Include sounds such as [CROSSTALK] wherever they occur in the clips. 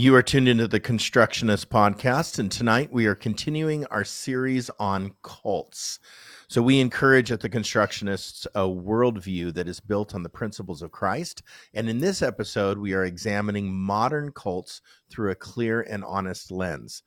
You are tuned into the Constructionist podcast, and tonight we are continuing our series on cults. So, we encourage at the Constructionists a worldview that is built on the principles of Christ. And in this episode, we are examining modern cults through a clear and honest lens.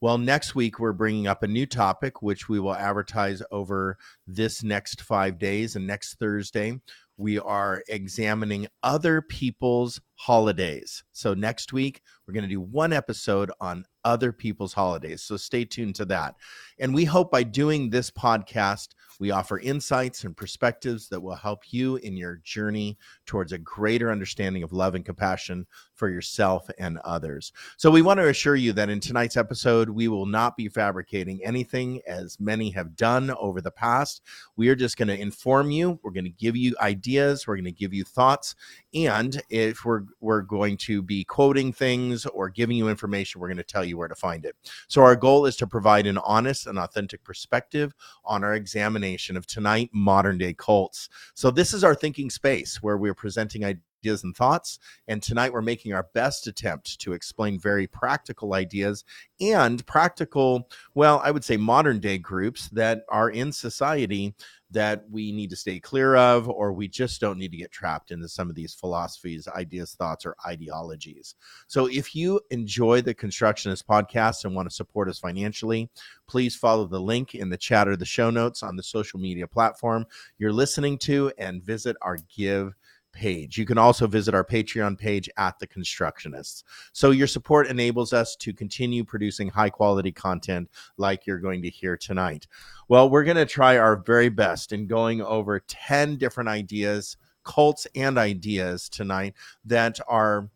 Well, next week we're bringing up a new topic, which we will advertise over this next five days. And next Thursday, we are examining other people's holidays. So next week, we're going to do one episode on other people's holidays. So stay tuned to that. And we hope by doing this podcast, we offer insights and perspectives that will help you in your journey towards a greater understanding of love and compassion for yourself and others. So, we want to assure you that in tonight's episode, we will not be fabricating anything as many have done over the past. We are just going to inform you, we're going to give you ideas, we're going to give you thoughts, and if we're we're going to be quoting things or giving you information, we're going to tell you where to find it. So, our goal is to provide an honest and authentic perspective on our examination of tonight modern day cults. So, this is our thinking space where we're presenting ideas and thoughts. And tonight we're making our best attempt to explain very practical ideas and practical, well, I would say modern day groups that are in society that we need to stay clear of, or we just don't need to get trapped into some of these philosophies, ideas, thoughts, or ideologies. So, if you enjoy the Constructionist podcast and want to support us financially, please follow the link in the chat or the show notes on the social media platform you're listening to and visit our Give page. You can also visit our Patreon page at The Constructionists. So your support enables us to continue producing high quality content like you're going to hear tonight. Well, we're going to try our very best in going over 10 different ideas, cults and ideas tonight that are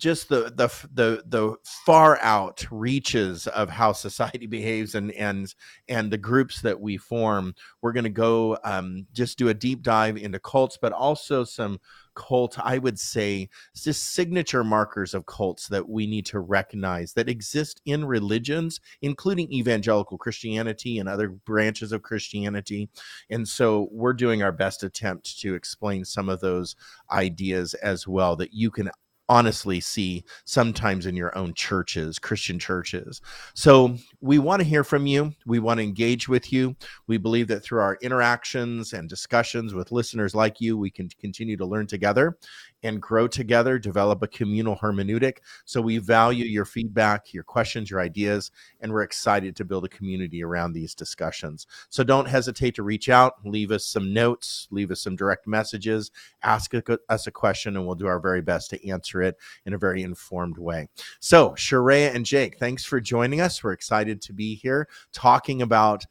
just the the the the far out reaches of how society [LAUGHS] behaves and and and the groups that we form. We're going to go um, just do a deep dive into cults, but also some cult i would say just signature markers of cults that we need to recognize that exist in religions including evangelical christianity and other branches of christianity and so we're doing our best attempt to explain some of those ideas as well that you can honestly see sometimes in your own churches, Christian churches. So we want to hear from you. We want to engage with you. We believe that through our interactions and discussions with listeners like you, we can continue to learn together and grow together, develop a communal hermeneutic. So we value your feedback, your questions, your ideas, and we're excited to build a community around these discussions. So don't hesitate to reach out, leave us some notes, leave us some direct messages, ask us a question, and we'll do our very best to answer it in a very informed way. So, Sharayah and Jake, thanks for joining us. We're excited to be here talking about,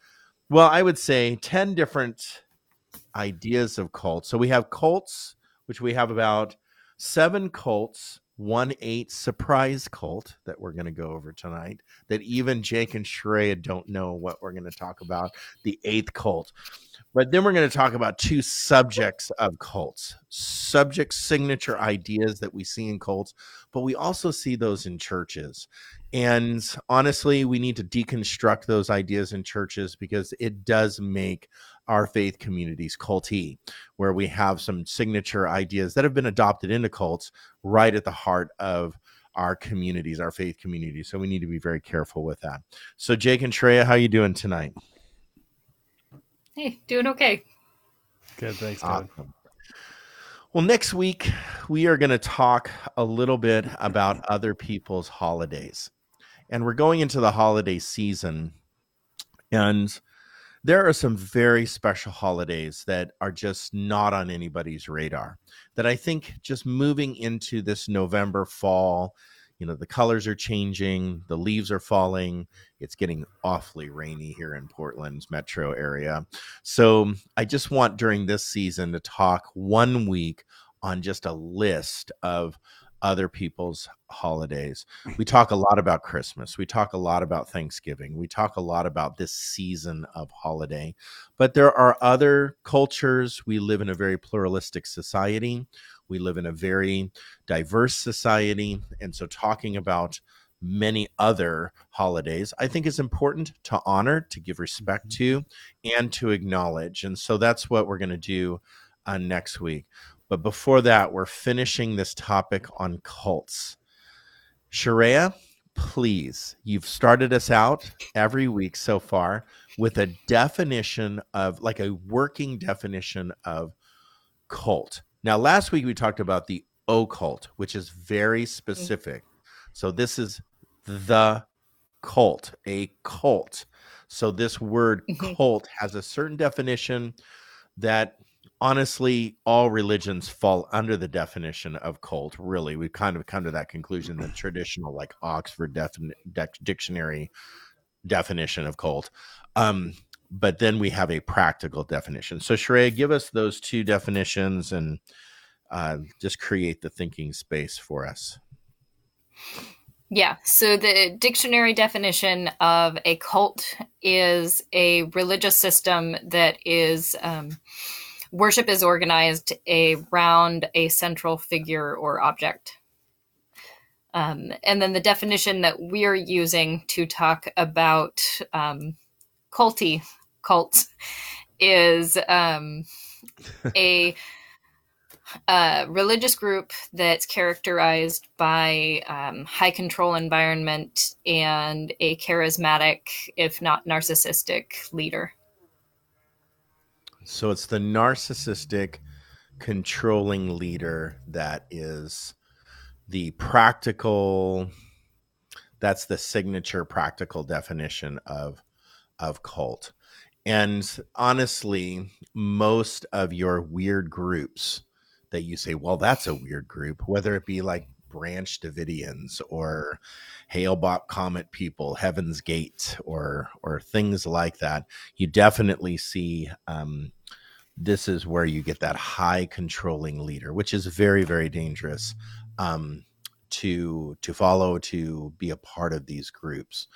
well, I would say 10 different ideas of cults. So we have cults which we have about seven cults, one eight surprise cult that we're going to go over tonight. That even Jake and Sharayah don't know what we're going to talk about. The eighth cult. But then we're going to talk about two subjects of cults, subject signature ideas that we see in cults, but we also see those in churches. And honestly, we need to deconstruct those ideas in churches because it does make our faith communities culty, where we have some signature ideas that have been adopted into cults right at the heart of our communities, our faith communities. So we need to be very careful with that. So Jake and Sharayah, how you doing tonight? Hey, doing okay. Good, thanks. Awesome. Well, next week we are going to talk a little bit about other people's holidays. And we're going into the holiday season and there are some very special holidays that are just not on anybody's radar that I think just moving into this November fall you know the colors are changing the leaves are falling it's getting awfully rainy here in portland's metro area. So i just want during this season to talk one week on just a list of other people's holidays. We talk a lot about Christmas. We talk a lot about Thanksgiving. We talk a lot about this season of holiday. But there are other cultures. We live in a very pluralistic society. We live in a very diverse society. And so talking about many other holidays, I think is important to honor, to give respect mm-hmm. to, and to acknowledge. And so that's what we're going to do uh, next week. But before that, we're finishing this topic on cults. Sharayah, please, you've started us out every week so far with a definition of, like a working definition of cult. Now, last week we talked about the occult, which is very specific. So this is the cult, a cult. So this word mm-hmm. cult has a certain definition that honestly, all religions fall under the definition of cult. Really, we've kind of come to that conclusion. The [CLEARS THROAT] traditional, like Oxford defin- de- dictionary definition of cult. Um, but then we have a practical definition. So, Shrey, give us those two definitions and uh, just create the thinking space for us. Yeah. So the dictionary definition of a cult is a religious system that is um, Worship is organized around a central figure or object. Um, and then the definition that we're using to talk about um, culty cults is um, a, a, religious group that's characterized by um, high control environment and a charismatic, if not narcissistic, leader. So it's the narcissistic, controlling leader that is the practical. That's the signature practical definition of of cult. And honestly, most of your weird groups that you say, well, that's a weird group, whether it be like Branch Davidians or Hale-Bopp Comet people, Heaven's Gate, or or things like that, you definitely see um, this is where you get that high controlling leader, which is very very dangerous um, to to follow to be a part of these groups.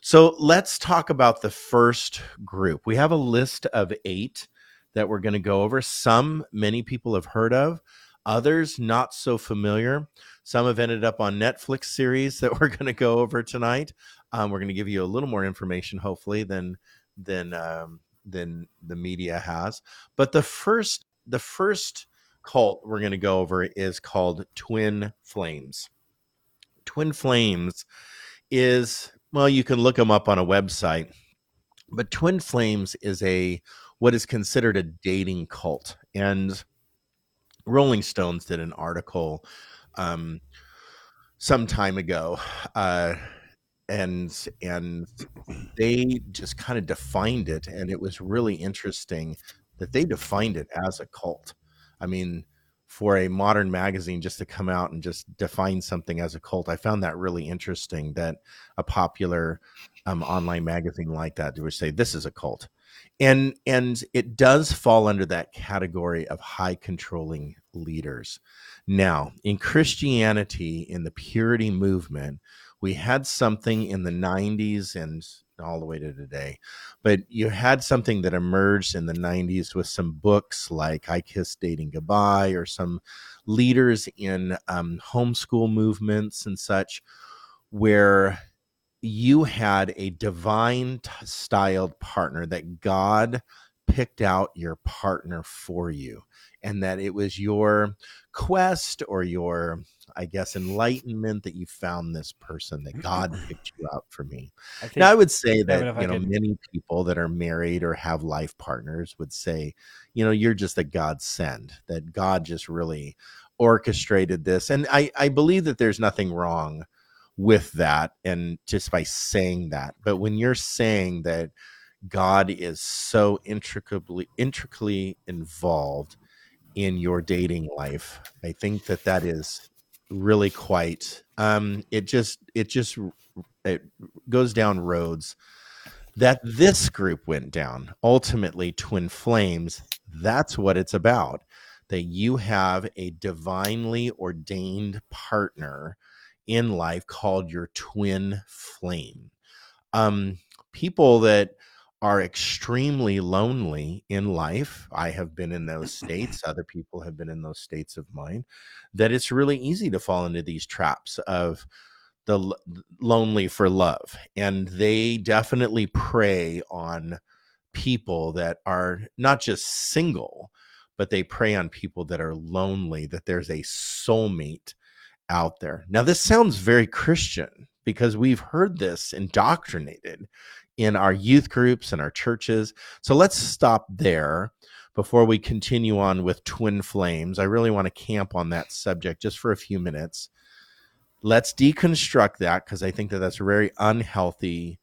So let's talk about the first group. We have a list of eight that we're going to go over. Some many people have heard of, others not so familiar. Some have ended up on Netflix series that we're going to go over tonight. Um, we're going to give you a little more information, hopefully, than than um, than the media has. But the first the first cult we're going to go over is called Twin Flames. Twin Flames is well, you can look them up on a website, but Twin Flames is a what is considered a dating cult, and Rolling Stones did an article um, some time ago. Uh, and and they just kind of defined it and it was really interesting that they defined it as a cult. I mean for a modern magazine just to come out and just define something as a cult i found that really interesting that a popular um, online magazine like that would say this is a cult. And and it does fall under that category of high controlling leaders. Now in christianity in the purity movement we had something in the 90s and all the way to today. But you had something that emerged in the 90s with some books like I kiss Dating Goodbye or some leaders in um, homeschool movements and such, where you had a divine styled partner that God picked out your partner for you and that it was your quest or your i guess enlightenment that you found this person that god [LAUGHS] picked you out for me. I now i would say that you know could... many people that are married or have life partners would say you know you're just a god send that god just really orchestrated this and i i believe that there's nothing wrong with that and just by saying that but when you're saying that god is so intricately intricately involved in your dating life. I think that that is really quite. Um, it just it just it goes down roads that this group went down. Ultimately, twin flames. That's what it's about. That you have a divinely ordained partner in life called your twin flame. Um, people that are extremely lonely in life. I have been in those states. Other people have been in those states of mind. That it's really easy to fall into these traps of the l- lonely for love. And they definitely prey on people that are not just single, but they prey on people that are lonely, that there's a soulmate out there. Now, this sounds very Christian because we've heard this indoctrinated in our youth groups and our churches. So let's stop there before we continue on with twin flames. I really want to camp on that subject just for a few minutes. Let's deconstruct that because I think that that's a very unhealthy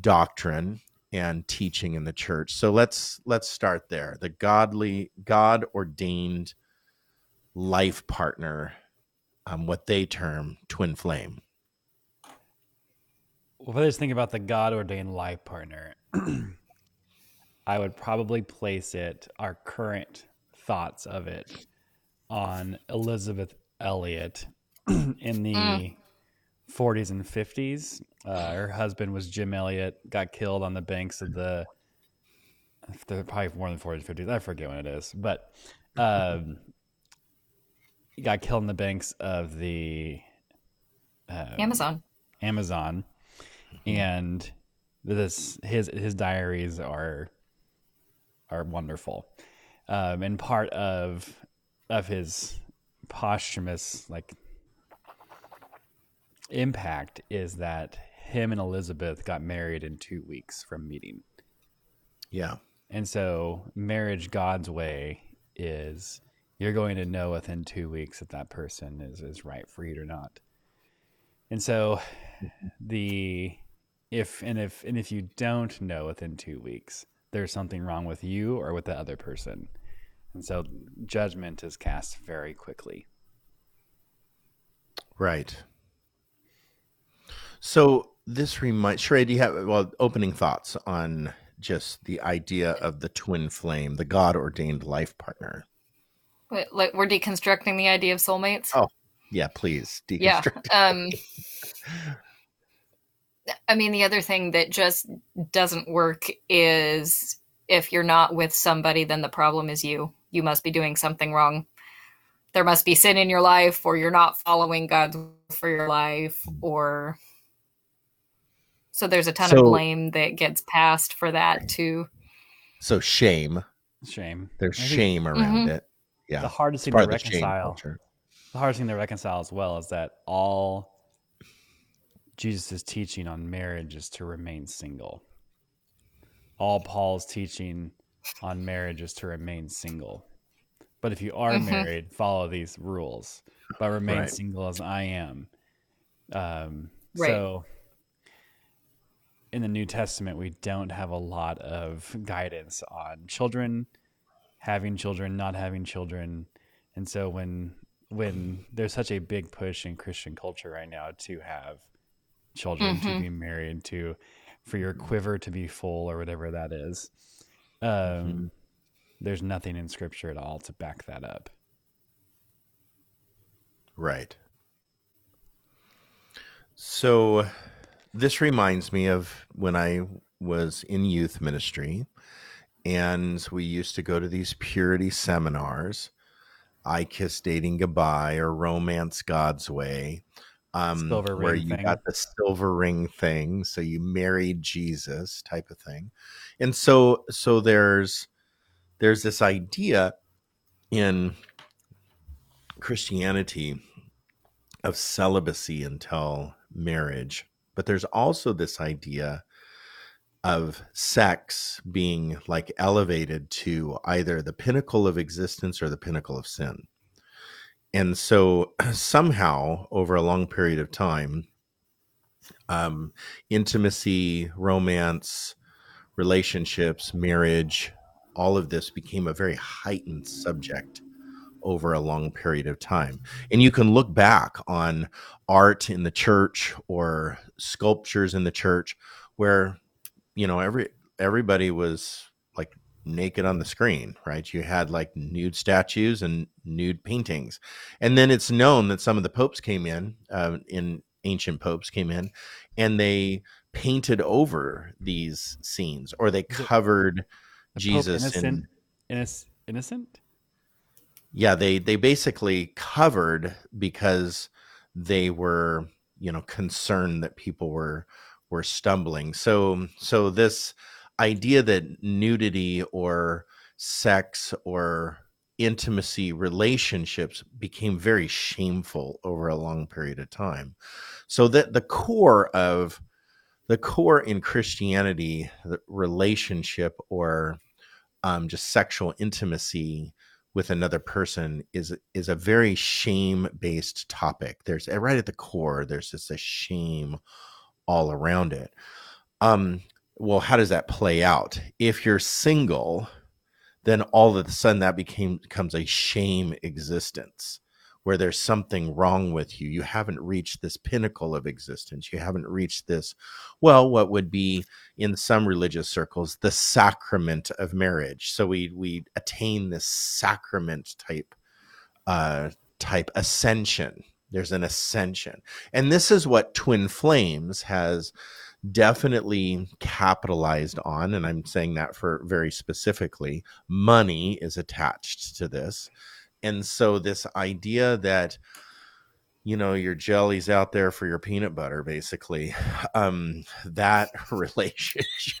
doctrine and teaching in the church. So let's let's start there. The godly God ordained life partner, um, what they term twin flame. If I just think about the God ordained life partner, [CLEARS THROAT] I would probably place it, our current thoughts of it, on Elisabeth Elliot [CLEARS THROAT] in the mm. 40s and 50s. Uh, her husband was Jim Elliot, got killed on the banks of the, They're probably more than 40s, 50s. I forget when it is, but um, he got killed in the banks of the uh, Amazon. Amazon and this his his diaries are are wonderful, um, and part of of his posthumous like impact is that him and Elisabeth got married in two weeks from meeting. Yeah, and so marriage God's way is you're going to know within two weeks if that person is is right for you or not. And so the if and if and if you don't know within two weeks there's something wrong with you or with the other person. And so judgment is cast very quickly. Right. So this reminds Sheree, do you have well opening thoughts on just the idea of the twin flame the god ordained life partner? Wait, like we're deconstructing the idea of soulmates? Oh yeah please deconstruct. yeah um [LAUGHS] I mean, the other thing that just doesn't work is if you're not with somebody, then the problem is you. You must be doing something wrong. There must be sin in your life, or you're not following God's for your life, or so there's a ton so, of blame that gets passed for that too. So shame, shame. There's shame around mm-hmm. it. Yeah, the hardest thing to reconcile. The, the hardest thing to reconcile as well is that all Jesus' teaching on marriage is to remain single. All Paul's teaching on marriage is to remain single. But if you are mm-hmm. married, follow these rules, but remain right. single as I am. Um, right. So in the New Testament, we don't have a lot of guidance on children, having children, not having children. And so when when there's such a big push in Christian culture right now to have children mm-hmm. to be married to for your quiver to be full or whatever that is. Um, mm-hmm. there's nothing in scripture at all to back that up. Right. So this reminds me of when i was in youth ministry and we used to go to these purity seminars. I kiss dating goodbye or romance god's way um, where you thing. got the silver ring thing, so you married Jesus type of thing, and so so there's there's this idea in Christianity of celibacy until marriage, but there's also this idea of sex being like elevated to either the pinnacle of existence or the pinnacle of sin and so [CLEARS THROAT] somehow over a long period of time um, intimacy romance relationships marriage all of this became a very heightened subject over a long period of time. And you can look back on art in the church or sculptures in the church where you know every everybody was naked on the screen, right? You had like nude statues and nude paintings. And then it's known that some of the popes came in uh, in ancient popes came in and they painted over these scenes or they covered Jesus innocent, in innocent yeah they they basically covered because they were you know concerned that people were were stumbling so so this idea that nudity or sex or intimacy relationships became very shameful over a long period of time. So that the core of the core in christianity the relationship or um, just sexual intimacy with another person is is a very shame based topic. There's right at the core there's just a shame all around it. Um well how does that play out if you're single then all of a sudden that became becomes a shame existence where there's something wrong with you. You haven't reached this pinnacle of existence. You haven't reached this, well, what would be in some religious circles the sacrament of marriage. So we we attain this sacrament type uh, type ascension. There's an ascension, and this is what Twin Flames has definitely capitalized on. And I'm saying that for very specifically. Money is attached to this and so this idea that you know your jelly's out there for your peanut butter basically um that [LAUGHS] relationship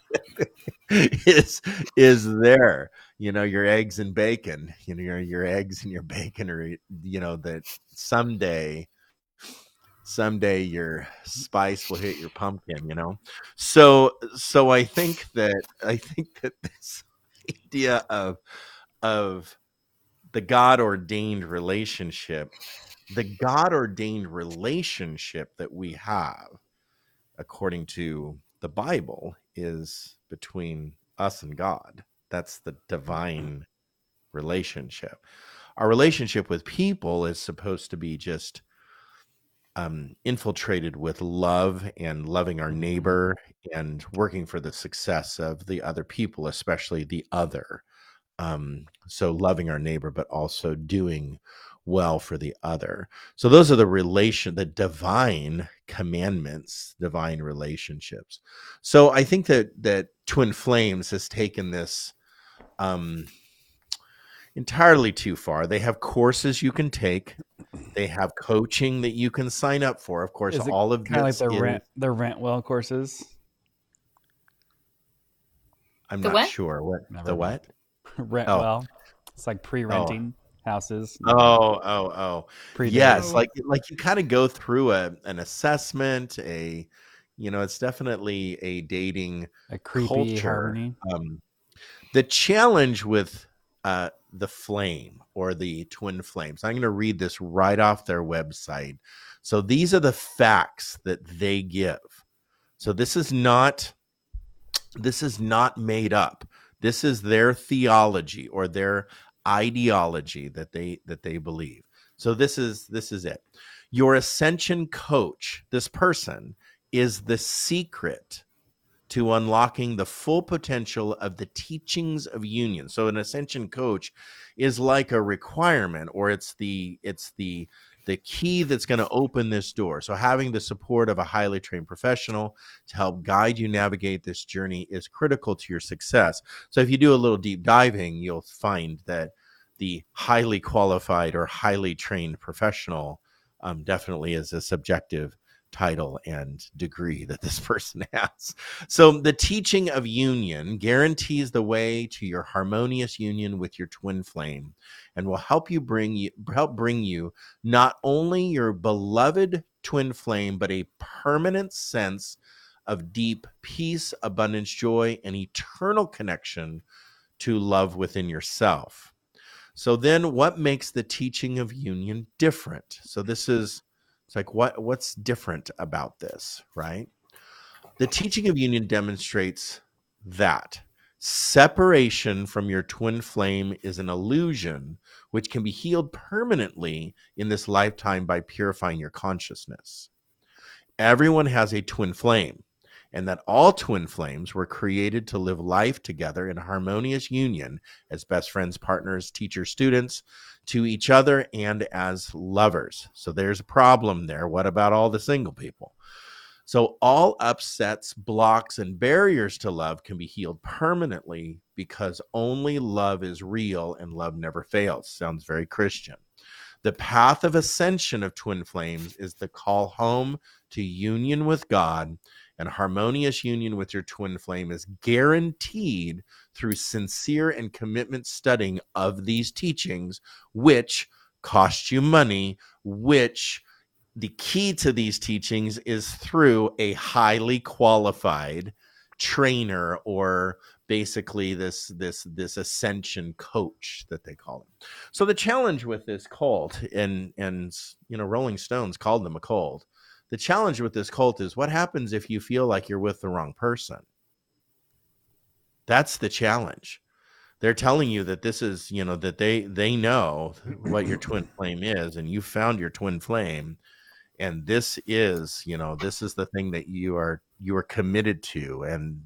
is is there you know your eggs and bacon you know your your eggs and your bacon are, you know that someday someday your spice will hit your pumpkin you know so so i think that i think that [LAUGHS] this idea of of the God ordained relationship, the God ordained relationship that we have, according to the Bible, is between us and God. That's the divine relationship. Our relationship with people is supposed to be just um, infiltrated with love and loving our neighbor and working for the success of the other people, especially the other um, so loving our neighbor but also doing well for the other. So those are the relation the divine commandments divine relationships. So i think that that twin flames has taken this um entirely too far they have courses you can take [CLEARS THROAT] they have coaching that you can sign up for of course all of kind of like the in, rent the rent well courses i'm the not what? sure what Never the what [LAUGHS] rent oh. well. It's like pre-renting oh. houses. Oh, oh, oh. Pre-dating. Yes, like like you kind of go through a an assessment, a you know, it's definitely a dating a creepy culture. Um, the challenge with uh, the flame or the twin flames. I'm going to read this right off their website. So these are the facts that they give. So this is not this is not made up. This is their theology or their ideology that they that they believe. So this is this is it. Your ascension coach, this person is the secret to unlocking the full potential of the teachings of union. So an ascension coach is like a requirement or it's the it's the the key that's going to open this door. So, having the support of a highly trained professional to help guide you navigate this journey is critical to your success. So, if you do a little deep diving, you'll find that the highly qualified or highly trained professional um, definitely is a subjective title and degree that this [LAUGHS] person has. So, the teaching of union guarantees the way to your harmonious union with your twin flame and will help you bring you help bring you not only your beloved twin flame but a permanent sense of deep peace, abundance, joy and eternal connection to love within yourself. So then what makes the teaching of union different? So this is it's like what what's different about this, right? The teaching of union demonstrates that. Separation from your twin flame is an illusion which can be healed permanently in this lifetime by purifying your consciousness. Everyone has a twin flame, and that all twin flames were created to live life together in harmonious union as best friends, partners, teachers, students to each other, and as lovers. So there's a problem there. What about all the single people? So, all upsets, blocks, and barriers to love can be healed permanently because only love is real and love never fails. Sounds very Christian. The path of ascension of twin flames is the call home to union with God, and harmonious union with your twin flame is guaranteed through sincere and commitment studying of these teachings, which cost you money, which the key to these teachings is through a highly qualified trainer or basically this this this ascension coach that they call him so the challenge with this cult and and you know rolling stones called them a cult the challenge with this cult is what happens if you feel like you're with the wrong person? That's the challenge. They're telling you that this is you know that they they know what your twin [CLEARS THROAT] flame is and you found your twin flame and this is you know this is the thing that you are you are committed to and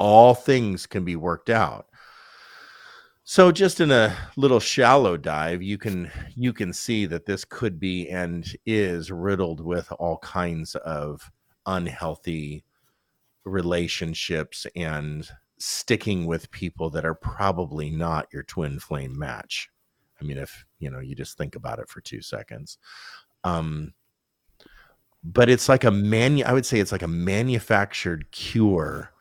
all things can be worked out so just in a little shallow dive you can you can see that this could be and is riddled with all kinds of unhealthy relationships and sticking with people that are probably not your twin flame match. I mean if you know you just think about it for 2 seconds. Um but it's like a manu I would say it's like a manufactured cure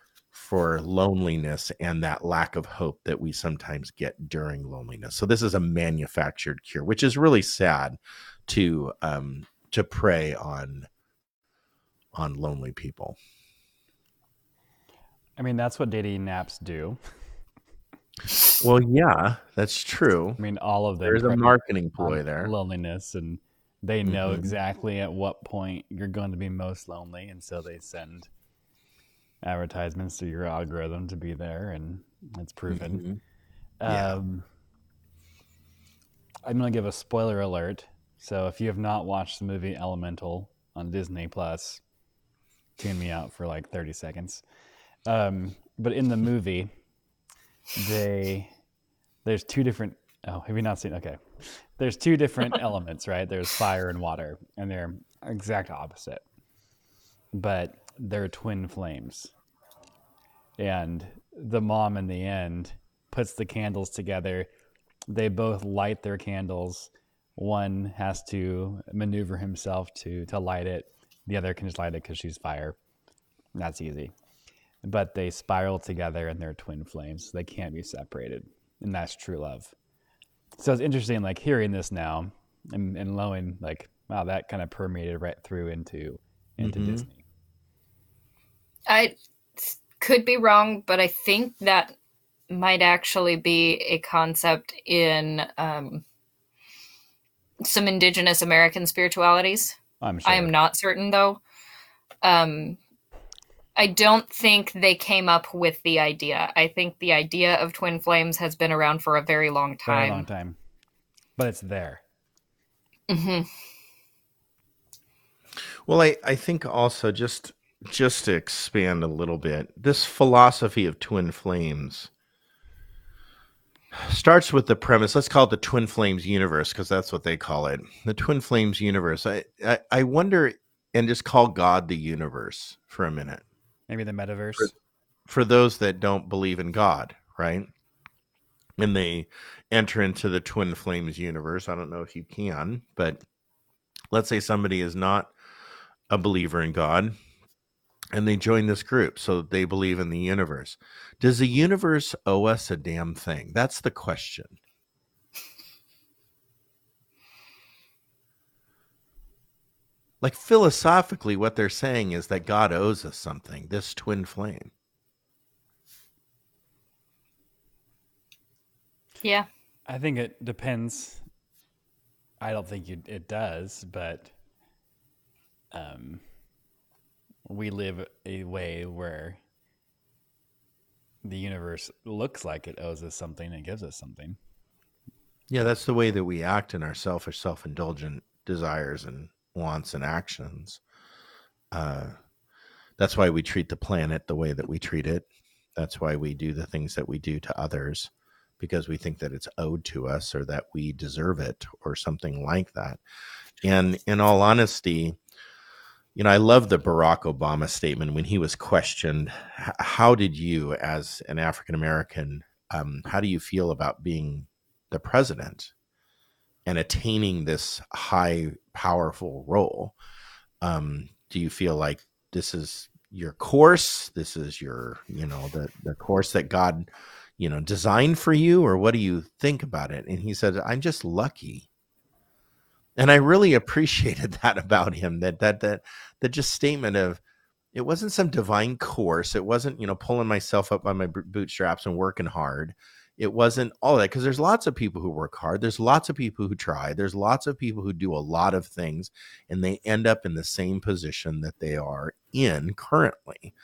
for loneliness and that lack of hope that we sometimes get during loneliness. So this is a manufactured cure, which is really sad to um to prey on on lonely people. I mean, that's what dating apps do. Well, yeah, that's true. I mean, all of them. There's a marketing ploy there. Loneliness and they know Mhm. exactly at what point you're going to be most lonely, and so they send advertisements to your algorithm to be there, and it's proven. Mhm. Yeah. Um, I'm going to give a spoiler alert. So if you have not watched the movie Elemental on Disney Plus, tune me out for like 30 seconds. Um, but in the movie, they there's two different. Oh, have you not seen? Okay, there's two different [LAUGHS] elements, right? There's fire and water, and they're exact opposite, but they're twin flames. And the mom in the end puts the candles together. They both light their candles. One has to maneuver himself to to light it. The other can just light it because she's fire. That's easy. But they spiral together and they're twin flames. They can't be separated. And that's true love. So it's interesting, like hearing this now and, and knowing, like, wow, that kind of permeated right through into into Mhm. Disney. I could be wrong, but I think that might actually be a concept in um, some indigenous American spiritualities. I'm sure. I am not certain though. Um, I don't think they came up with the idea. I think the idea of twin flames has been around for a very long time. Very long time, but it's there. hmm Well, I, I think also just just to expand a little bit, this philosophy of twin flames starts with the premise. Let's call it the twin flames universe because that's what they call it. The twin flames universe. I, I I wonder and just call God the universe for a minute Maybe the metaverse. for those that don't believe in God, right? And they enter into the twin flames universe. I don't know if you can, but let's say somebody is not a believer in God and they join this group so that they believe in the universe. Does the universe owe us a damn thing? That's the question. Like philosophically, what they're saying is that God owes us something, this twin flame. Yeah. I think it depends. I don't think you, it does, but um, we live a way where the universe looks like it owes us something and gives us something. Yeah, that's the way that we act in our selfish, self indulgent desires and wants and actions. Uh, that's why we treat the planet the way that we treat it. That's why we do the things that we do to others because we think that it's owed to us or that we deserve it or something like that. And in all honesty, you know, I love the Barack Obama statement when he was questioned, how did you, as an African American, um, how do you feel about being the president and attaining this high, powerful role? Um, do you feel like this is your course? This is your, you know, the the course that God, you know, designed for you, or what do you think about it? And he said, I'm just lucky and I really appreciated [LAUGHS] that about him. That that that that just statement of it wasn't some divine course. It wasn't you know pulling myself up by my bootstraps and working hard. It wasn't all that because there's lots of people who work hard. There's lots of people who try. There's lots of people who do a lot of things and they end up in the same position that they are in currently.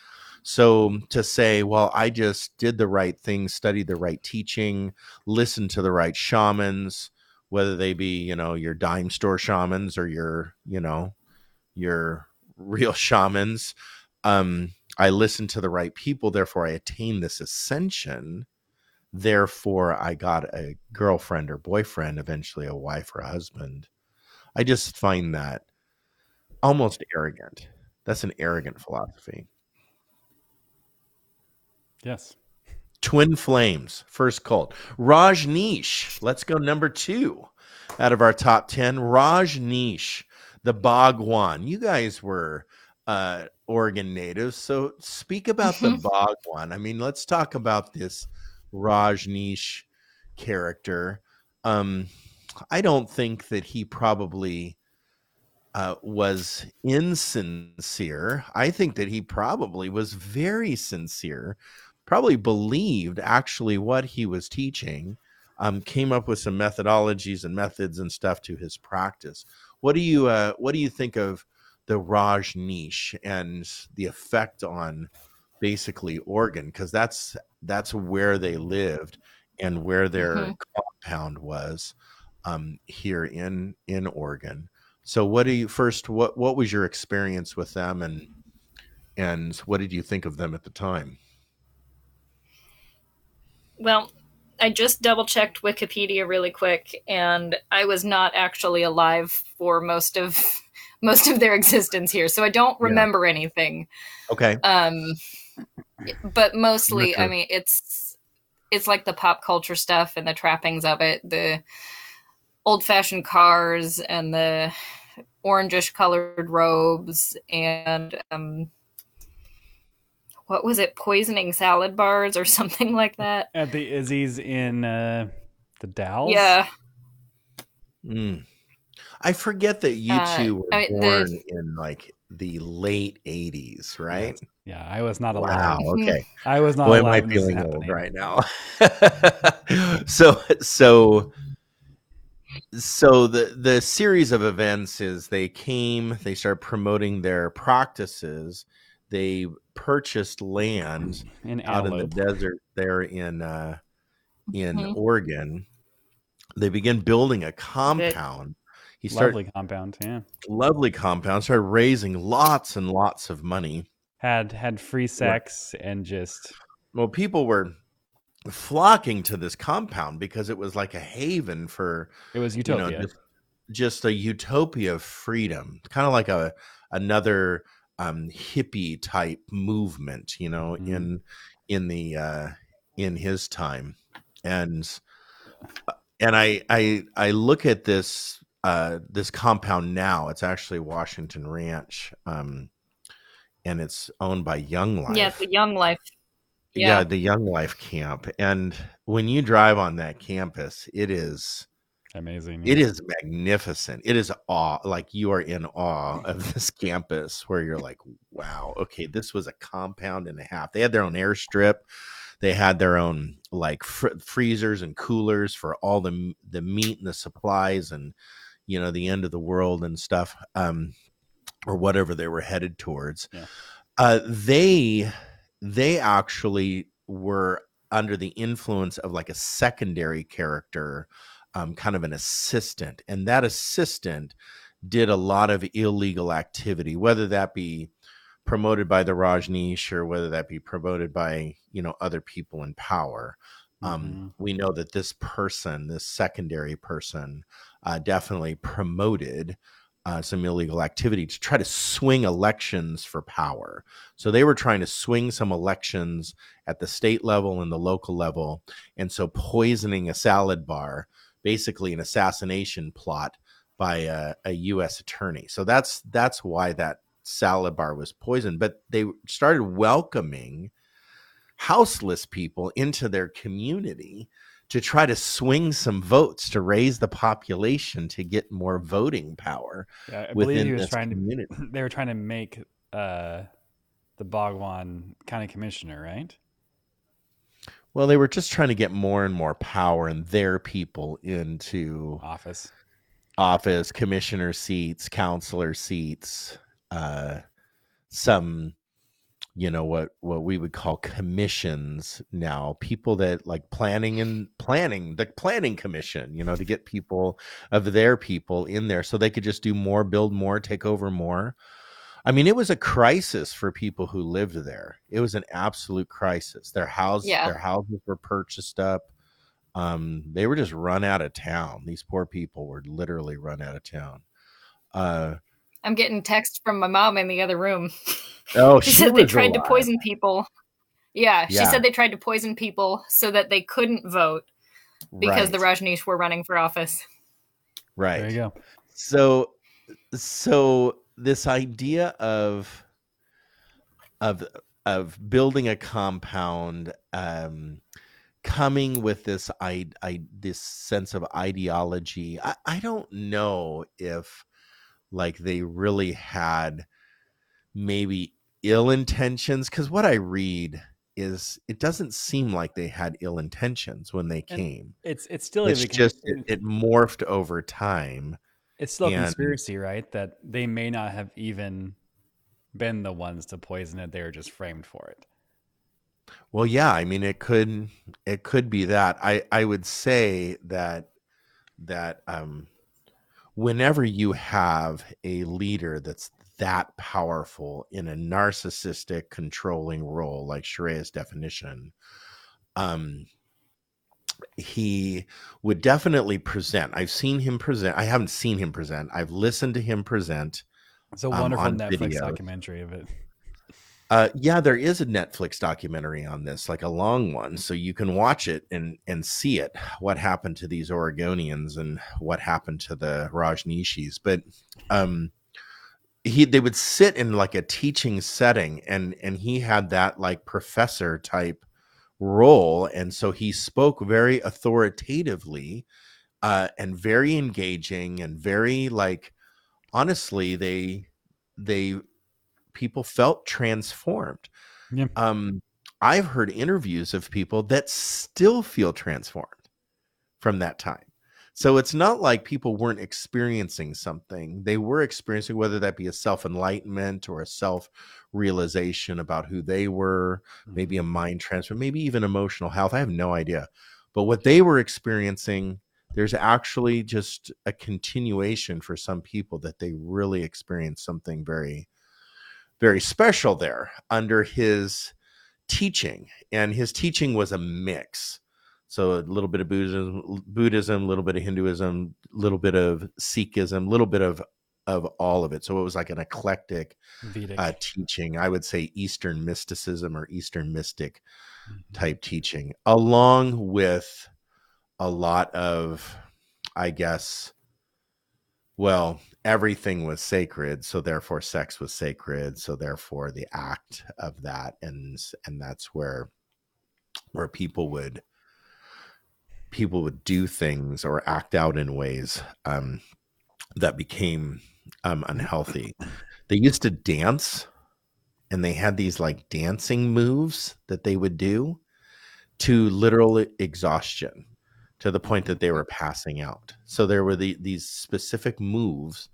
So to say, well, I just did the right thing, studied the right teaching, listened to the right shamans, whether they be you know your dime store shamans or your you know your real [LAUGHS] shamans um i listened to the right people therefore i attained this ascension. Therefore i got a girlfriend or boyfriend eventually a wife or a husband. I just find that almost arrogant. That's an arrogant philosophy. Yes Twin Flames, first cult. Rajneesh, let's go number two out of our top 10. Rajneesh, the Bhagwan. You guys were uh, Oregon natives, so speak about the mm-hmm. Bhagwan. I mean, let's talk about this Rajneesh character. Um, I don't think that he probably uh, was insincere. I think that he probably was very sincere probably believed actually what he was teaching, um, came up with some methodologies and methods and stuff to his practice. What do you uh, what do you think of the Rajneesh and the effect on basically Oregon? Because that's that's where they lived and where their mm-hmm. compound was um, here in in Oregon. So, what do you first? What what was your experience with them, and and what did you think of them at the time? Well, I just double checked Wikipedia really quick, and I was not actually alive for most of [LAUGHS] most of their existence here, so I don't remember yeah. anything. Okay. Um, but mostly, I mean, it's it's like the pop culture stuff and the trappings of it, the old fashioned cars and the orangish colored robes and um, what was it, poisoning salad bars or [LAUGHS] something like that. At the Izzy's in uh, the Dalles? Yeah. Mm. I forget that you uh, two were I mean, born the... in like the late 80s, right? Yeah, I was not allowed. Wow, [LAUGHS] okay. I was not Boy, am I feeling old right now. [LAUGHS] so, so, so the the series of events is they came, they started promoting their practices, they purchased land in out in the desert there in uh, in mm-hmm. Oregon. They began building a compound. He started lovely compound, yeah, lovely compound. Started raising lots and lots of money. Had had free sex and just well, people were flocking to this compound because it was like a haven for it was utopia, you know, just, just a utopia of freedom, kind of like a another um, hippie type movement, you know, mm. in in the uh, in his time, and uh, and I I I look at this uh, this compound now. It's actually Washington Ranch, um, and it's owned by Young Life. Yeah, the Young Life. Yeah. yeah, the Young Life camp. And when you drive on that campus, it is Amazing. It is magnificent. It is awe. Like you are in awe of [LAUGHS] this campus where you're like, wow, okay, this was a compound and a half. They had their own airstrip. They had their own like fr- freezers and coolers for all the the meat and the supplies and you know the end of the world and stuff um or whatever they were headed towards. Yeah. Uh they they actually were under the influence of like a secondary character, um, kind of an assistant, and that assistant did a lot of illegal activity, whether that be promoted by the Rajneesh or whether that be promoted by you know other people in power. Um, mm-hmm. We know that this person, this secondary person, uh, definitely promoted uh, some illegal activity to try to swing elections for power. So they were trying to swing some elections at the state level and the local level, and so poisoning a salad bar, basically an assassination plot by a, a U.S. attorney. So that's that's why that salad bar was poisoned. But they started welcoming houseless people into their community to try to swing some votes to raise the population to get more voting power. Yeah, I believe he was trying community. to. [CLEARS THROAT] They were trying to make uh, the Bhagwan county commissioner, right? Well, they were just trying to get more and more power and their people into office, office, commissioner seats, counselor seats, uh, some you know what what we would call commissions now. People that like planning and planning the planning commission you know to get people of their people in there so they could just do more build more take over more i mean it was a crisis for people who lived there it was an absolute crisis their house yeah. their houses were purchased up um they were just run out of town these poor people were literally run out of town uh I'm getting text from my mom in the other room. Oh, [LAUGHS] she, she said they tried alive. to poison people. Yeah, yeah, she said they tried to poison people so that they couldn't vote because right. the Rajneesh were running for office. Right. There you go. So, so this idea of of of building a compound, um, coming with this I, I this sense of ideology. I, I don't know if like they really had maybe ill intentions because what i read is it doesn't seem like they had ill intentions when they came it's it's still it's just it, it, morphed over time it's still and, a conspiracy right? That they may not have even been the ones to poison it. They were just framed for it. Well yeah i mean it could it could be that. I i would say that that um whenever you have a leader that's that powerful in a narcissistic controlling role like Sharayah's definition um he would definitely present i've seen him present i haven't seen him present i've listened to him present it's a um, wonderful um, netflix documentary of it uh, yeah, there is a Netflix documentary on this, like a long one, so you can watch it and and see it. What happened to these Oregonians and what happened to the Rajneeshis? But um, he they would sit in like a teaching setting, and and he had that like professor type role, and so he spoke very authoritatively uh, and very engaging and very like honestly they they people felt transformed. Yeah. Um, I've heard interviews of people that still feel transformed from that time. So it's not like people weren't experiencing something. They were experiencing whether that be a self enlightenment or a self realization about who they were, maybe a mm-hmm. mind transfer, maybe even emotional health. I have no idea. But what they were experiencing, there's actually just a continuation for some people that they really experienced something very very special there under his teaching. And his teaching was a mix. So a little bit of Buddhism, Buddhism, a little bit of Hinduism, a little bit of Sikhism, a little bit of of all of it. So it was like an eclectic uh, teaching. I would say Eastern mysticism or Eastern mystic mm-hmm. type teaching, along with a lot of, I guess, well, everything was sacred so therefore sex was sacred so therefore the act of that and and that's where where people would people would do things or act out in ways um that became um unhealthy they used to dance and they had these like dancing moves that they would do to literal exhaustion to the point that they were passing out. So there were the, these specific moves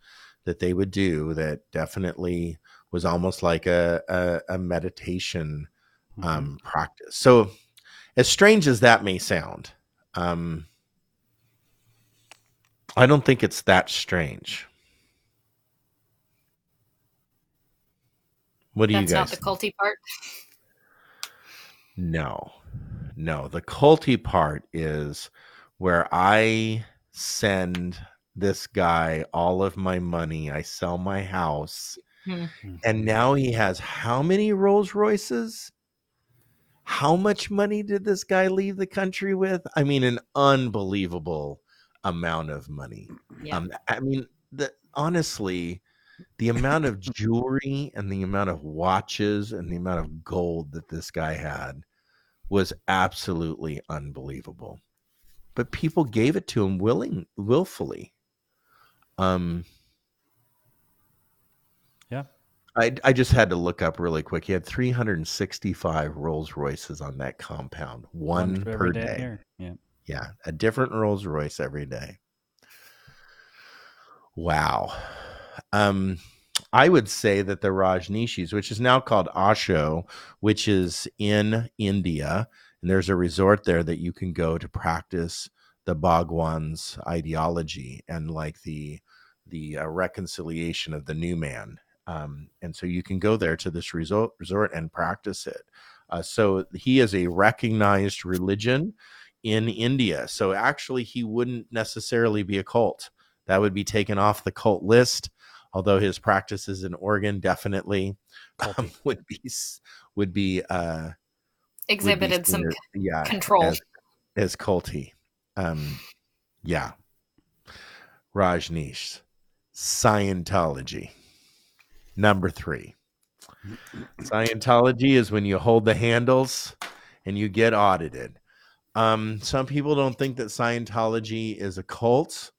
that they would do that definitely was almost like a, a, a meditation um, mm-hmm. practice. So, as strange as that may sound, um, I don't think it's that strange. What do That's you guys? That's not the culty part. No, no. The culty part is where I send this guy all of my money. I sell my house. Hmm. And now he has how many Rolls Royces? How much money did this guy leave the country with? I mean, an unbelievable amount of money. Yeah. Um, I mean, the, honestly, the amount of [LAUGHS] jewelry and the amount of watches and the amount of gold that this guy had was absolutely unbelievable. But people gave it to him willing willfully. Um. I I just had to look up really quick. He had 365 Rolls Royces on that compound, one, one per day. day. Yeah. Yeah, a different Rolls Royce every day. Wow. Um, I would say that the Rajneeshis, which is now called Osho, which is in India, and there's a resort there that you can go to practice the Bhagwan's ideology and like the the uh, reconciliation of the new man. Um, and so you can go there to this resort, resort and practice it. Uh, so he is a recognized religion in India. So actually, he wouldn't necessarily be a cult. That would be taken off the cult list although his practices in Oregon definitely um, [LAUGHS] would be would be uh, exhibited would be some yeah, control as, as culty. Um, yeah, Rajneesh, Scientology, number three. Scientology is when you hold the handles and you get audited. Um, some people don't think that Scientology is a cult.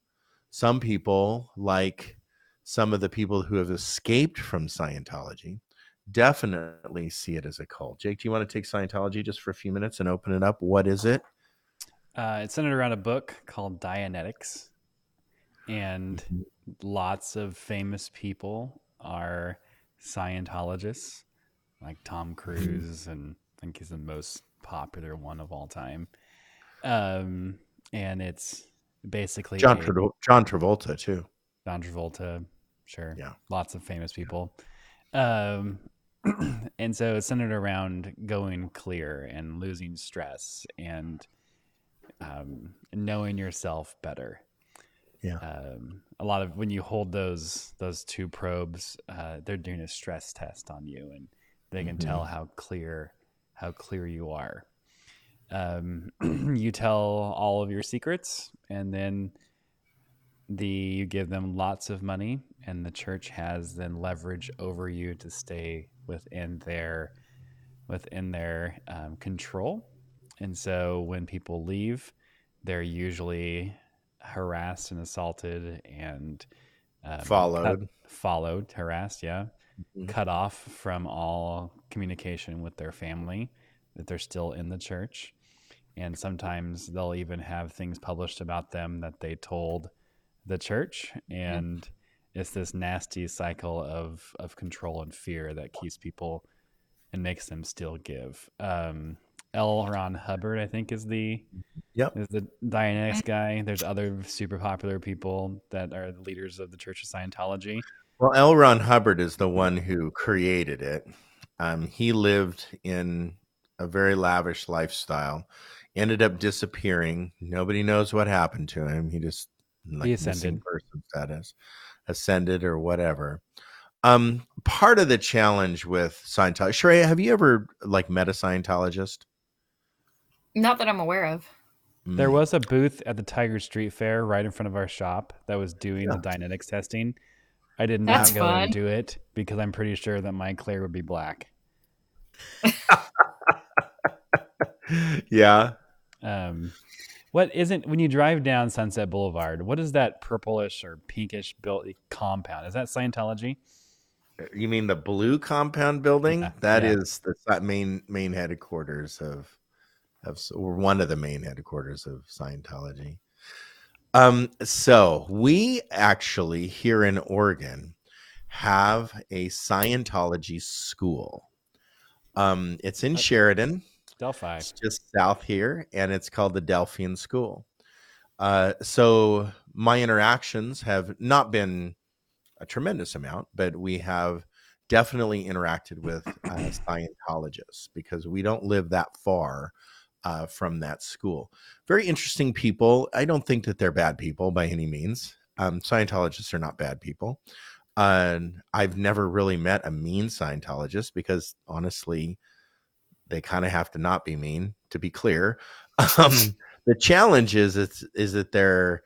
Some people, like some of the people who have escaped from Scientology definitely see it as a cult. Jake, do you want to take Scientology just for a few minutes and open it up? What is it? Uh, it's centered around a book called Dianetics, and mm-hmm. lots of famous people are Scientologists, like Tom. Cruise, and I think he's the most popular one of all time. Um, and it's basically John, a, John Travolta too. John Travolta, Sure. Yeah. Lots of famous people. Um, [CLEARS THROAT] and so it's centered around going clear and losing stress and um, knowing yourself better. Yeah. Um, a lot of when you hold those those two probes, uh, they're doing a stress test on you, and they can mm-hmm. tell how clear how clear you are. Um, [CLEARS THROAT] you tell all of your secrets, and then the you give them lots of money and the church has then leverage over you to stay within their within their um, control and so when people leave they're usually harassed and assaulted and um, followed cut, followed harassed yeah mm-hmm. cut off from all communication with their family that they're still in the church and sometimes they'll even have things published about them that they told the church and it's this nasty cycle of of control and fear that keeps people and makes them still give. Um, L. Ron Hubbard, I think, is the yep. is the Dianetics guy. There's other super popular people that are the leaders of the Church of Scientology. Well, L. Ron Hubbard is the one who created it. Um, he lived in a very lavish lifestyle, ended up disappearing. Nobody knows what happened to him. He just like he ascended person status ascended or whatever. Um, part of the challenge with Scientology, Sharayah, have you ever like met a Scientologist? Not that I'm aware of. There mm. was a booth at the Tigard Street Fair right in front of our shop that was doing yeah. the Dianetics testing. I did not That's go fun. and do it because I'm pretty sure that my Claire would be black. yeah. Um, what isn't when you drive down Sunset Boulevard? What is that purplish or pinkish built compound? Is that Scientology? You mean the blue compound building? Yeah. That yeah. is the main main headquarters of of or one of the main headquarters of Scientology. Um, so we actually here in Oregon have a Scientology school. Um, it's in Sheridan, Delphi. It's just south here, and it's called the Delphian School. Uh, so my interactions have not been a tremendous amount, but we have definitely interacted with uh, [CLEARS THROAT] Scientologists because we don't live that far uh, from that school. Very interesting people. I don't think that they're bad people by any means. Um, Scientologists are not bad people. Uh, I've never really met a mean Scientologist because honestly, they kind of have to not be mean to be clear. [LAUGHS] Um, the challenge is it's, is that they're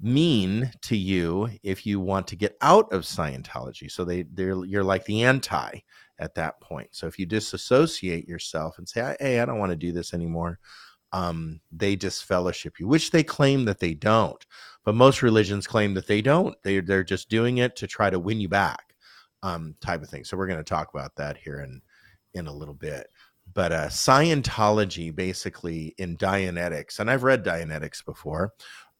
mean to you if you want to get out of Scientology. So they they're you're like the anti at that point. So if you disassociate yourself and say, "Hey, I don't want to do this anymore," um, they disfellowship you, which they claim that they don't. But most religions claim that they don't. They they're just doing it to try to win you back, um, type of thing. So we're going to talk about that here in in a little bit. But uh, Scientology, basically in Dianetics, and I've read Dianetics before,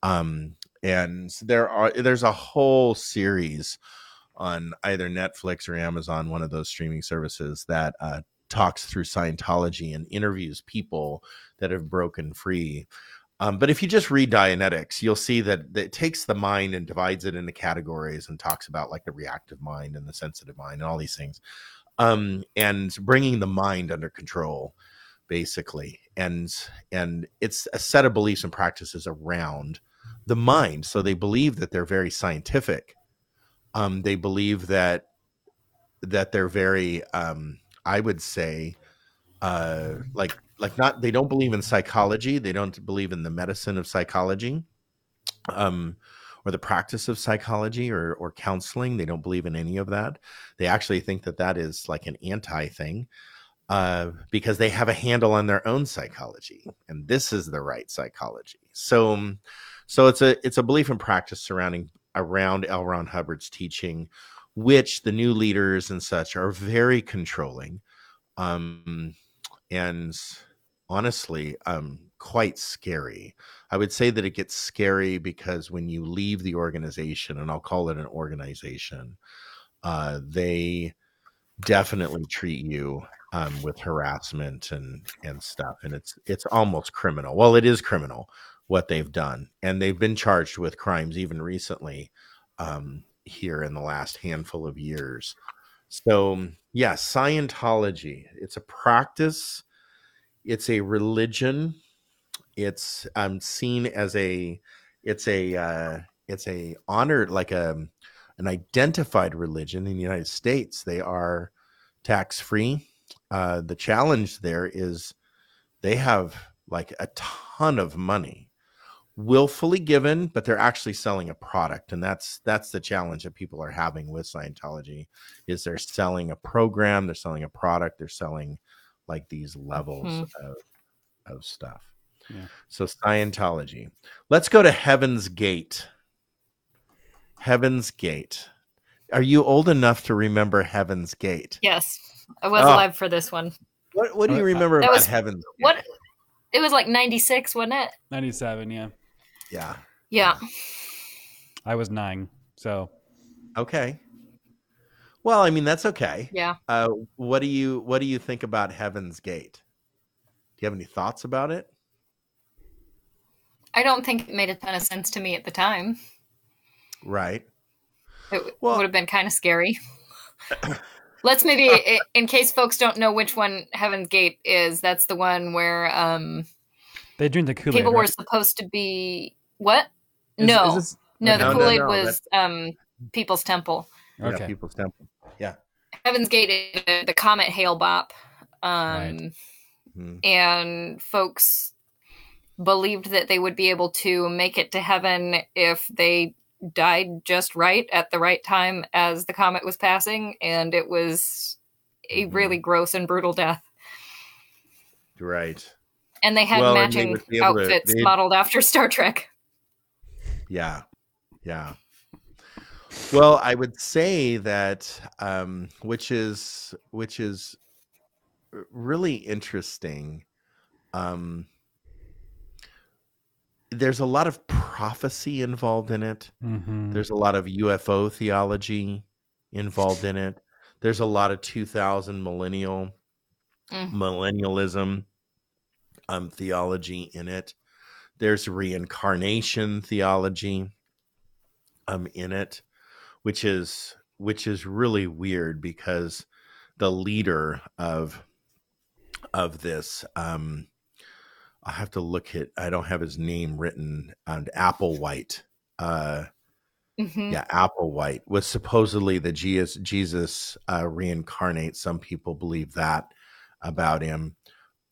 um, and there are there's a whole series on either Netflix or Amazon, one of those streaming services that uh, talks through Scientology and interviews people that have broken free. Um, but if you just read Dianetics, you'll see that, that it takes the mind and divides it into categories and talks about like the reactive mind and the sensitive mind and all these things, um, and bringing the mind under control, basically. And and it's a set of beliefs and practices around the mind. So they believe that they're very scientific. Um, they believe that that they're very, um, I would say, uh, like like not. They don't believe in psychology. They don't believe in the medicine of psychology, um, or the practice of psychology or or counseling. They don't believe in any of that. They actually think that that is like an anti thing. Uh, because they have a handle on their own psychology, and this is the right psychology. So, um, so it's a it's a belief and practice surrounding around L. Ron Hubbard's teaching, which the new leaders and such are very controlling, um, and honestly, um, quite scary. I would say that it gets scary because when you leave the organization, and I'll call it an organization, uh, they definitely treat you um, with harassment and and stuff, and it's it's almost criminal. Well, it is criminal what they've done, and they've been charged with crimes even recently um, here in the last handful of years. So, yeah, Scientology. It's a practice. It's a religion. It's um, seen as a. It's a. Uh, it's a honored like a an identified religion in the United States. They are tax free. Uh, the challenge there is they have like a ton of money willfully given, but they're actually selling a product, and that's that's the challenge that people are having with Scientology. Is they're selling a program, they're selling a product, they're selling like these levels mm-hmm. of of stuff. Yeah. So Scientology. Let's go to Heaven's Gate. Heaven's Gate. Are you old enough to remember Heaven's Gate? Yes, I was oh. alive for this one. What What do you remember that about was, Heaven's Gate? What it was like ninety six, wasn't it? Ninety seven, yeah. Yeah. Yeah. I was nine. So. Okay. Well, I mean that's okay. Yeah. Uh, what do you What do you think about Heaven's Gate? Do you have any thoughts about it? I don't think it made a ton of sense to me at the time. Right. It well, would have been kind of scary. [COUGHS] Let's maybe, in case folks don't know which one Heaven's Gate is, that's the one where um, they drink the Kool Aid. People right? were supposed to be what? Is, no, is this... no, the no, Kool Aid no, no, was um, People's Temple. Okay, yeah, People's Temple. Yeah, Heaven's Gate, the Comet Hale Bopp. um, right. hmm. and folks believed that they would be able to make it to heaven if they died just right at the right time as the comet was passing, and it was a mm-hmm. really gross and brutal death. Right. And they had well, matching they outfits to, modeled after Star Trek. Yeah. Yeah. Well, I would say that um, which is which is really interesting. Um, there's a lot of prophecy involved in it. Mm-hmm. There's a lot of UFO theology involved in it. There's a lot of 2000 millennial mm. millennialism um, theology in it. There's reincarnation theology um, in it, which is which is really weird because the leader of of this um, I have to look at I don't have his name written on Applewhite. Uh, mm-hmm. Yeah, Applewhite was supposedly the Jesus, Jesus uh, reincarnate. Some people believe that about him.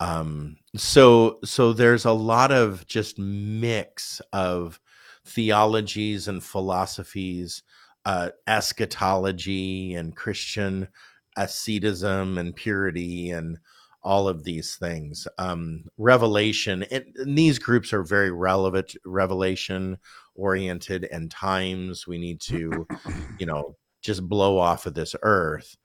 Um, so so there's a lot of just mix of theologies and philosophies, uh, eschatology and Christian asceticism and purity and all of these things. Um, revelation, and, and these groups are very relevant, revelation oriented, and times we need to, you know, just blow off of this earth.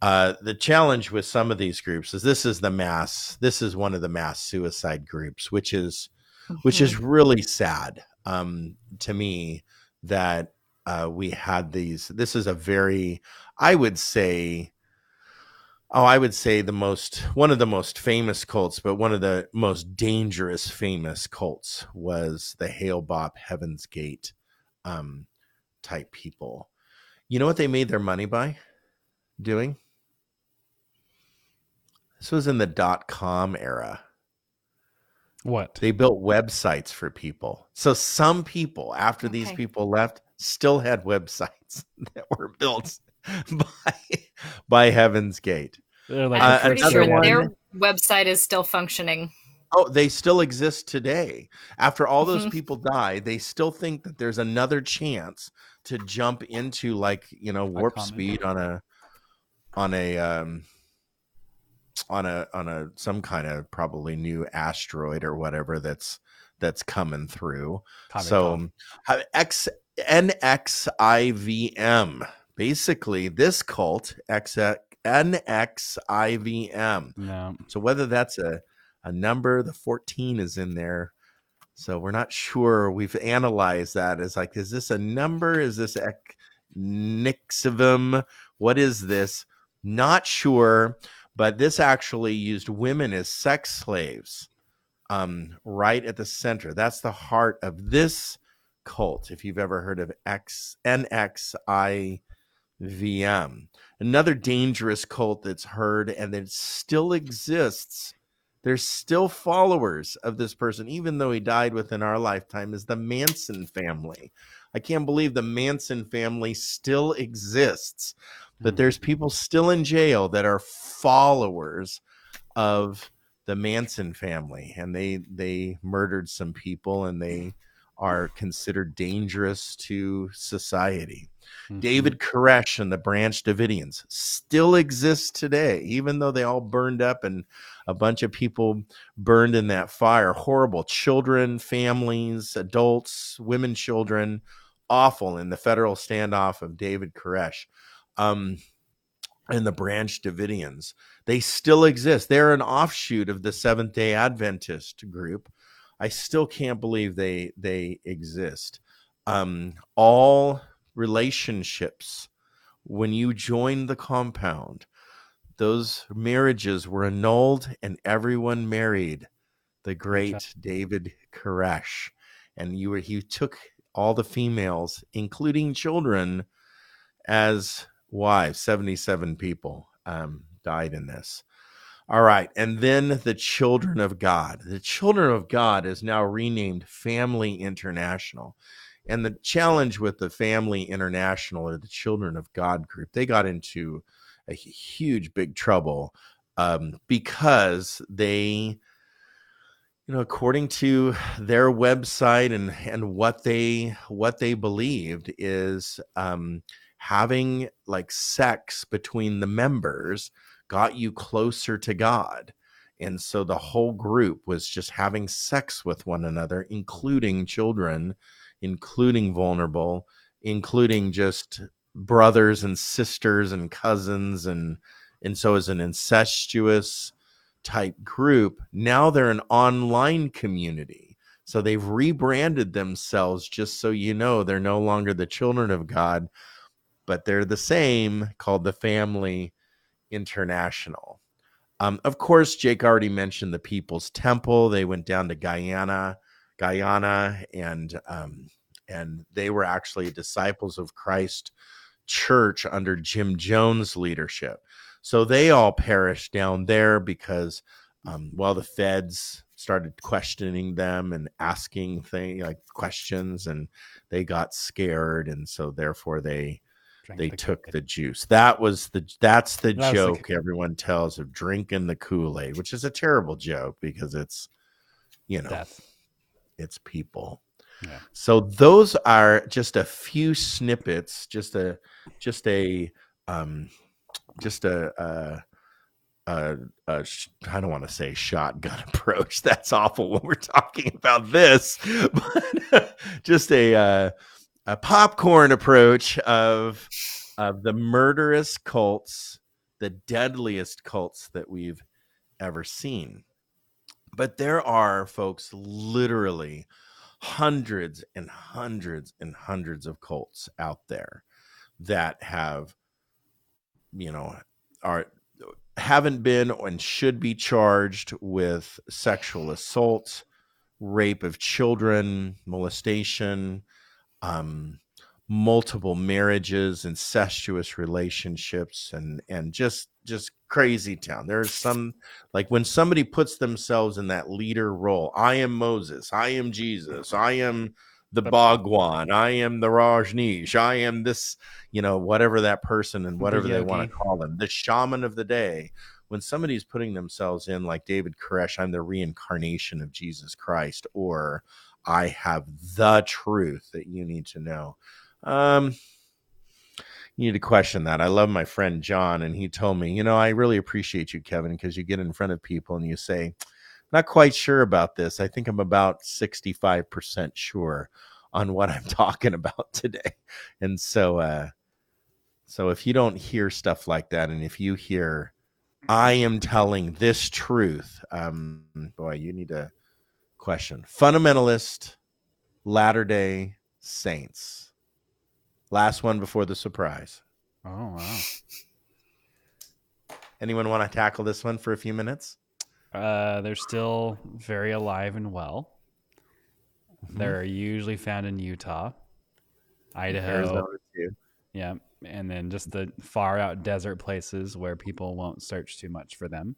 Uh, the challenge with some of these groups is this is the mass. This is one of the mass suicide groups, which is, mm-hmm. which is mm-hmm. really sad um, to me that uh, we had these. This is a very, I would say, oh, I would say the most one of the most famous cults, but one of the most dangerous famous cults was the Hale Bopp Heaven's Gate um, type people. You know what they made their money by doing? This was in the dot com era. What? They built websites for people. So some people, after okay. these people left, still had websites [LAUGHS] that were built [LAUGHS] by by Heaven's Gate. Like I'm pretty sure one, their website is still functioning. Oh, they still exist today. After all those mm-hmm. people die, they still think that there's another chance to jump into like, you know, warp speed on a on a um on a on a some kind of probably new asteroid or whatever that's that's coming through. so um, X NXIVM basically this cult X uh, NXIVM. No. So whether that's a a number, the 14 is in there. So we're not sure. We've analyzed that as like, is this a number? Is this Nixivum? What is this? Not sure but this actually used women as sex slaves um, right at the center. That's the heart of this cult, if you've ever heard of X, NXIVM. Another dangerous cult that's heard and that still exists. There's still followers of this person, even though he died within our lifetime, is the Manson family. I can't believe the Manson family still exists that there's mm-hmm. people still in jail that are followers of the Manson family and they they murdered some people and they are considered dangerous to society. Mm-hmm. David Koresh and the Branch Davidians still exist today, even though they all burned up and a bunch of people burned in that fire. Horrible children, families, adults, women, children, awful in the federal standoff of David Koresh um, and the Branch Davidians. They still exist. They're an offshoot of the Seventh Day Adventist group. I still can't believe they they exist. Um, all relationships when you join the compound, those marriages were annulled and everyone married the great David Koresh. And you were he took all the females, including children, as wives, 77 people um, died in this. All right. And then the Children of God. The Children of God is now renamed Family International. And the challenge with the Family International or the Children of God group, they got into a huge, big trouble um, because they, you know, according to their website and and what they what they believed is um, having like sex between the members got you closer to God. And so the whole group was just having sex with one another, including children, including vulnerable, including just brothers and sisters and cousins and and so as an incestuous type group now they're an online community so they've rebranded themselves just so you know they're no longer the children of god but they're the same called the Family International. Um, of course, Jake already mentioned the People's Temple. They went down to Guyana, Guyana, and um, and they were actually disciples of Christ Church under Jim Jones' leadership. So they all perished down there because, um, well, the feds started questioning them and asking things like questions, and they got scared, and so therefore they they the took the juice. That was the that's the that joke the... everyone tells of drinking the Kool Aid, which is a terrible joke because it's you know Death. it's people. So those are just a few snippets, just a just a um just a, a a, a, I don't want to say shotgun [LAUGHS] approach. That's awful when we're talking about this, [LAUGHS] but just a uh, a popcorn approach of of the murderous cults, the deadliest cults that we've ever seen. But there are folks literally hundreds and hundreds and hundreds of cults out there that have you know are haven't been and should be charged with sexual assault, rape of children, molestation, um, multiple marriages, incestuous relationships, and and just just crazy town. There's some like when somebody puts themselves in that leader role. I am Moses. I am Jesus. I am the Bhagwan. I am the Rajneesh. I am this, you know, whatever that person and whatever the they want to call them, the shaman of the day. When somebody's putting themselves in, like David Koresh, I'm the reincarnation of Jesus Christ, or I have the truth that you need to know. Um, you need to question that. I love my friend John, and he told me, you know, I really appreciate you, Kevin, because you get in front of people and you say, not quite sure about this. I think I'm about 65% sure on what I'm [LAUGHS] talking about today. And so, uh, so if you don't hear stuff like that, and if you hear, I am telling this truth, um, boy, you need to question. Fundamentalist, Latter day Saints. Last one before the surprise. Oh, wow. Anyone want to tackle this one for a few minutes? Uh, they're still very alive and well. Mm-hmm. They're usually found in Utah, Idaho. Yeah, and then just the far out desert places where people won't search too much for them.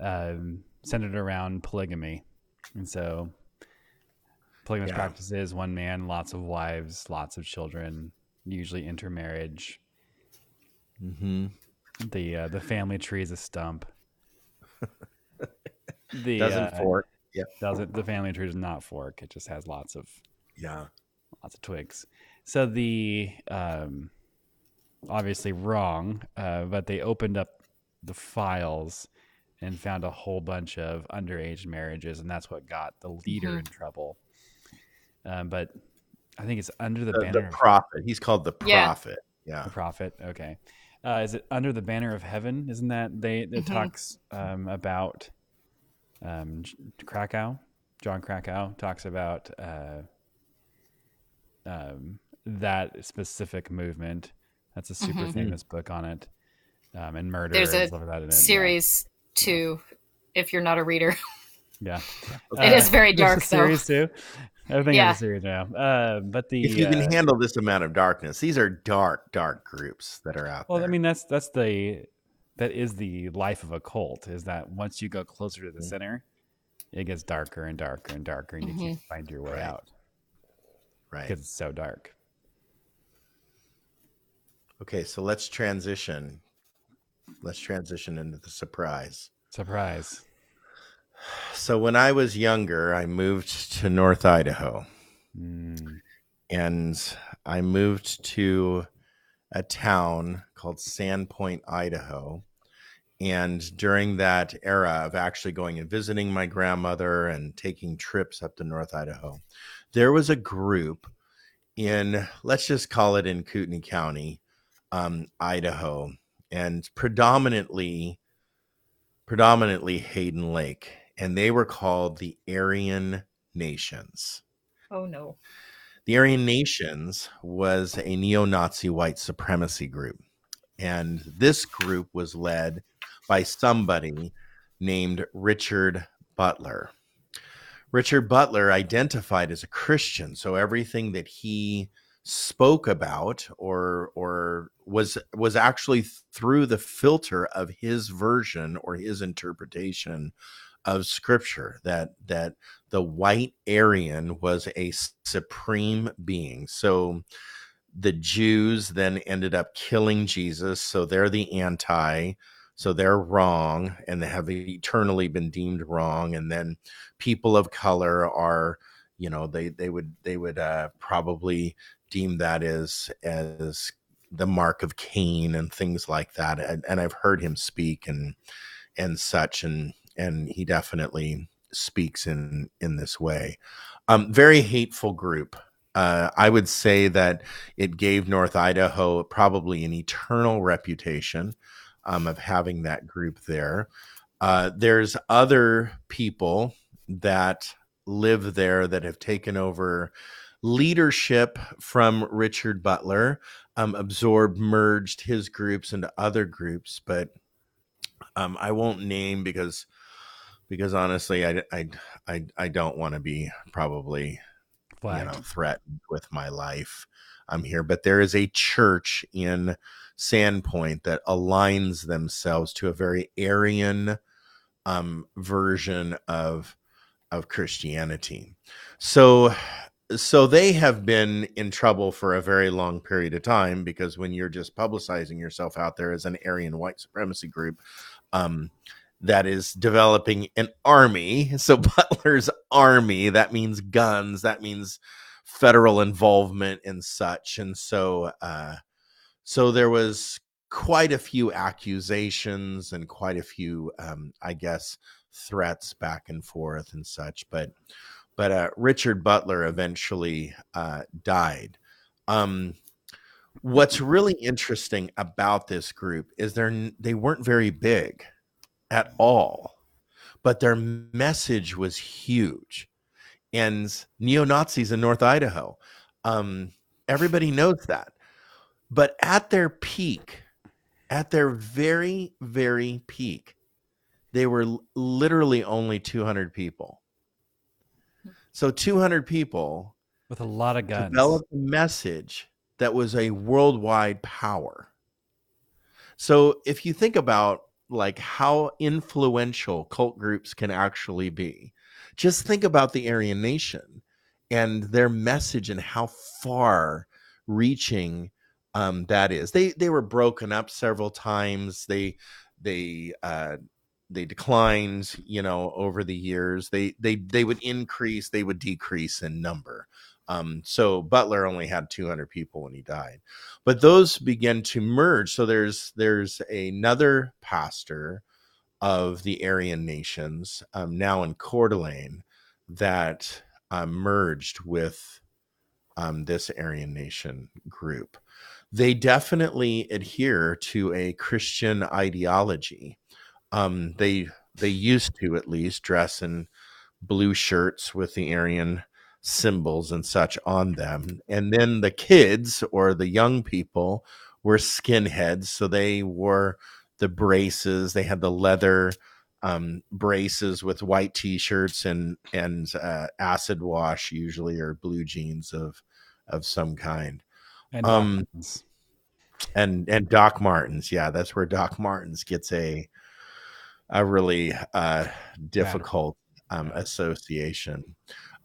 Um, centered around polygamy, and so polygamous yeah. practices: one man, lots of wives, lots of children, usually intermarriage. Mm-hmm. The uh, the family tree is a stump. [LAUGHS] the doesn't uh, fork. Yeah, doesn't the family tree does not fork. It just has lots of yeah, lots of twigs. So the um, obviously wrong, uh, but they opened up the files and found a whole bunch of underage marriages, and that's what got the leader mm-hmm. in trouble. Um, but I think it's under the, the banner. The prophet. He's called the prophet. Yeah. yeah. The prophet. Okay. Uh, is it under the banner of heaven? Isn't that they? It mm-hmm. talks um, about um, Krakow. John Krakow talks about uh, um, that specific movement. That's a super mm-hmm. famous book on it, um, and murder. There's a like series yeah. too. If you're not a reader, yeah, it uh, is very dark. series too. Everything yeah. is a series now. Uh, but the if you can uh, handle this amount of darkness, these are dark, dark groups that are out well, there. Well, I mean, that's that's the that is the life of a cult. Is that once you go closer to the mm-hmm. center, it gets darker and darker and darker, and mm-hmm. you can't find your way right. out. Right, because it's so dark. Okay, so let's transition. Let's transition into the surprise. Surprise. So when I was younger, I moved to North Idaho. Mm. And I moved to a town called Sandpoint, Idaho. And during that era of actually going and visiting my grandmother and taking trips up to North Idaho, there was a group in, let's just call it in Kootenai County, um, Idaho, and predominantly, predominantly Hayden Lake and they were called the Aryan Nations. Oh no. The Aryan Nations was a neo Nazi white supremacy group. And this group was led by somebody named Richard Butler. Richard Butler identified as a Christian, so everything that he spoke about or or was was actually through the filter of his version or his interpretation of scripture that that the white Aryan was a supreme being. So the Jews then ended up killing Jesus, so they're the anti so they're wrong and they have eternally been deemed wrong and then people of color are you know they they would they would uh, probably deem that as as the mark of Cain and things like that and, and I've heard him speak and and such and and he definitely speaks in in this way um very hateful group uh, I would say that it gave North Idaho probably an eternal reputation um, of having that group there. Uh, there's other people that live there that have taken over leadership from Richard Butler, um, absorbed, merged his groups into other groups, but um, I won't name because because honestly, I I I, I don't want to be probably Flagged. you know threatened with my life. I'm here, but there is a church in Sandpoint that aligns themselves to a very Aryan um, version of of Christianity. So so they have been in trouble for a very long period of time because when you're just publicizing yourself out there as an Aryan white supremacy group, um, that is developing an army. So [LAUGHS] Butler's army, that means guns, that means federal involvement and such. And so uh, so there was quite a few accusations and quite a few, um, I guess, threats back and forth and such. But but uh, Richard Butler eventually uh, died. Um, what's really interesting about this group is they're they weren't very big at all, but their message was huge. And neo Nazis in North Idaho, um, everybody knows that. But at their peak, at their very, very peak, they were literally only 200 people. So 200 people with a lot of guns developed a message that was a worldwide power. So if you think about like how influential cult groups can actually be, just think about the Aryan Nation and their message and how far reaching um, that is. They they were broken up several times. They they uh, they declined you know over the years they they they would increase they would decrease in number um, so butler only had 200 people when he died. But those begin to merge. So there's there's another pastor of the aryan nations um, now in Coeur d'Alene that uh, merged with um, this aryan nation group. They definitely adhere to a christian ideology. Um, they they used to at least dress in blue shirts with the Aryan symbols and such on them. And then the kids or the young people were skinheads, so they wore the braces. They had the leather um, braces with white t-shirts and and uh, acid wash usually or blue jeans of of some kind. And um, and and Doc Martens, yeah, that's where Doc Martens gets a a really uh, difficult um, association.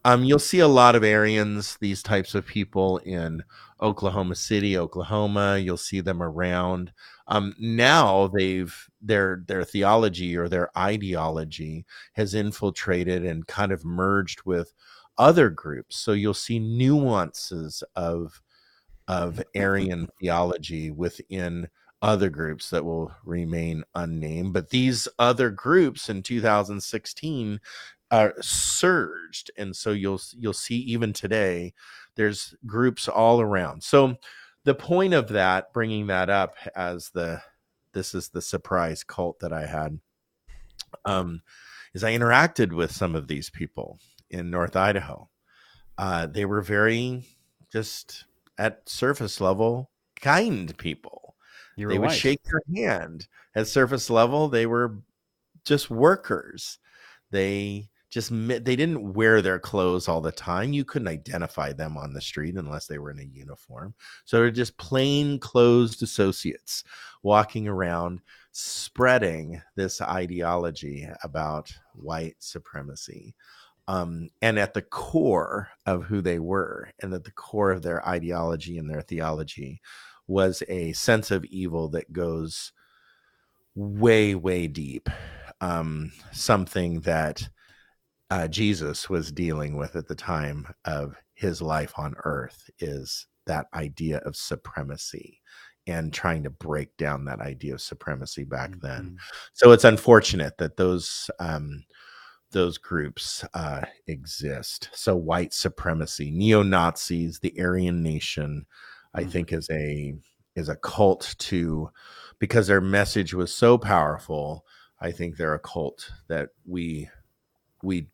Um, you'll see a lot of Aryans, these types of people in Oklahoma City, Oklahoma. You'll see them around. Um, now they've their their theology or their ideology has infiltrated and kind of merged with other groups. So you'll see nuances of of Aryan theology within other groups that will remain unnamed. But these other groups in 2016 uh, surged, and so you'll you'll see even today there's groups all around. So the point of that, bringing that up as the this is the surprise cult that I had, um, is I interacted with some of these people in North Idaho. Uh, they were very just at surface level kind people they would shake your hand at surface level. They were just workers. They just they didn't wear their clothes all the time. You couldn't identify them on the street unless they were in a uniform. So they're just plain clothes associates walking around spreading this ideology about white supremacy. Um, and at the core of who they were, and at the core of their ideology and their theology, was a sense of evil that goes way, way deep. Um, something that uh, Jesus was dealing with at the time of his life on earth is that idea of supremacy and trying to break down that idea of supremacy back mm-hmm. then. So it's unfortunate that those um, those groups uh, exist. So white supremacy, neo Nazis, the Aryan Nation, I mm-hmm. think is a is a cult to because their message was so powerful. I think they're a cult that we we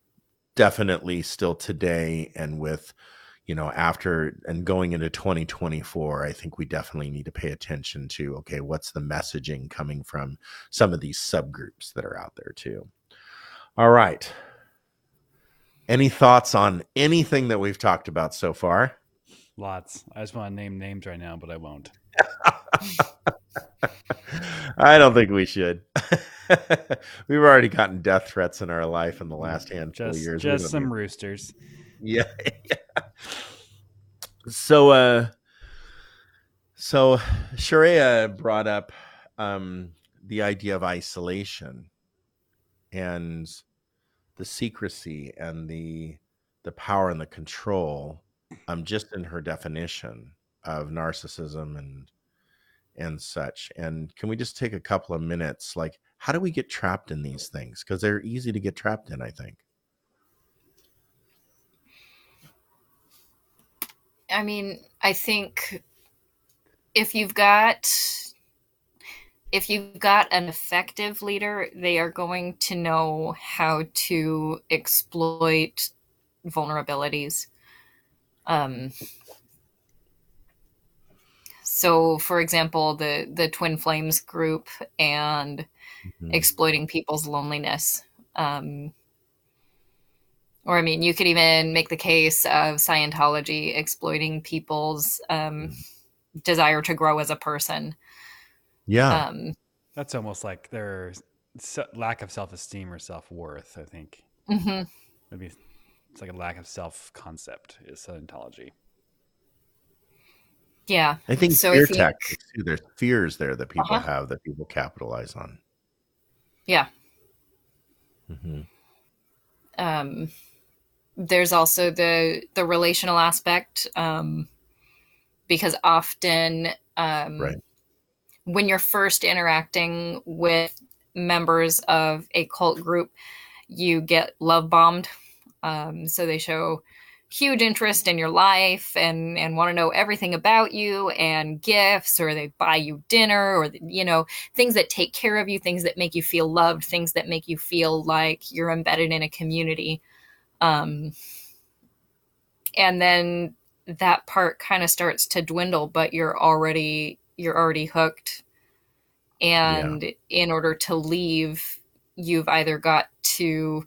definitely still today and with you know after and going into 2024 i think we definitely need to pay attention to okay what's the messaging coming from some of these subgroups that are out there too. All right. Any thoughts on anything that we've talked about so far? Lots. I just want to name names right now but i won't. [LAUGHS] I don't think we should. [LAUGHS] [LAUGHS] We've already gotten death threats in our life in the last handful just, of years. Just some roosters. [LAUGHS] Yeah, yeah. So, uh, so Sharayah brought up um, the idea of isolation and the secrecy and the the power and the control um, just in her definition of narcissism and and such. And can we just take a couple of minutes? Like, how do we get trapped in these things? Because they're easy to get trapped in, I think. I mean, I think if you've got if you've got an effective leader, they are going to know how to exploit vulnerabilities. Um, so for example the the twin flames group and mm-hmm. exploiting people's loneliness um, or i mean you could even make the case of scientology exploiting people's um, mm-hmm. desire to grow as a person yeah um, that's almost like their lack of self-esteem or self-worth i think mm-hmm. maybe it's like a lack of self-concept is scientology yeah. I think so fear tactics too. There's fears there that people uh-huh. have that people capitalize on. Yeah. Mm-hmm. Um, there's also the the relational aspect, um, because often, um, right. when you're first interacting with members of a cult group, you get love bombed. Um, so they show huge interest in your life and and want to know everything about you and gifts or they buy you dinner or you know things that take care of you things that make you feel loved things that make you feel like you're embedded in a community. Um and then that part kind of starts to dwindle but you're already you're already hooked. And yeah. in order to leave you've either got to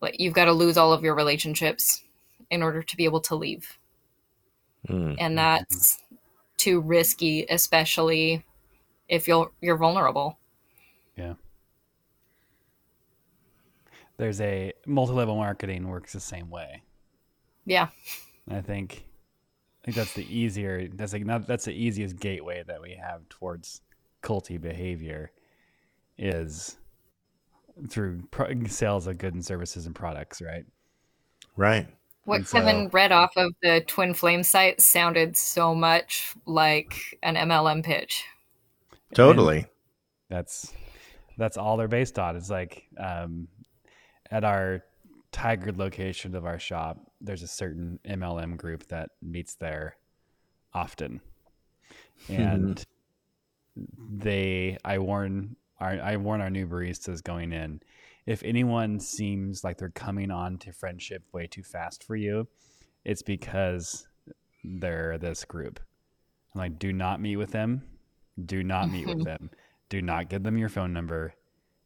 like you've got to lose all of your relationships in order to be able to leave. Mm. And that's too risky, especially if you're you're vulnerable. Yeah. There's a multi-level marketing works the same way. Yeah. I think I think that's the easier that's like not that's the easiest gateway that we have towards culty behavior is through pro- sales of goods and services and products, right? Right. What so, Kevin read off of the Twin Flame site sounded so much like an MLM pitch. Totally. And that's that's all they're based on. It's like um, at our Tigard location of our shop, there's a certain MLM group that meets there often, and they I warn our I warn our new baristas going in if anyone seems like they're coming on to friendship way too fast for you, it's because they're this group. I'm like, do not meet with them. Do not meet with [LAUGHS] them. Do not give them your phone number.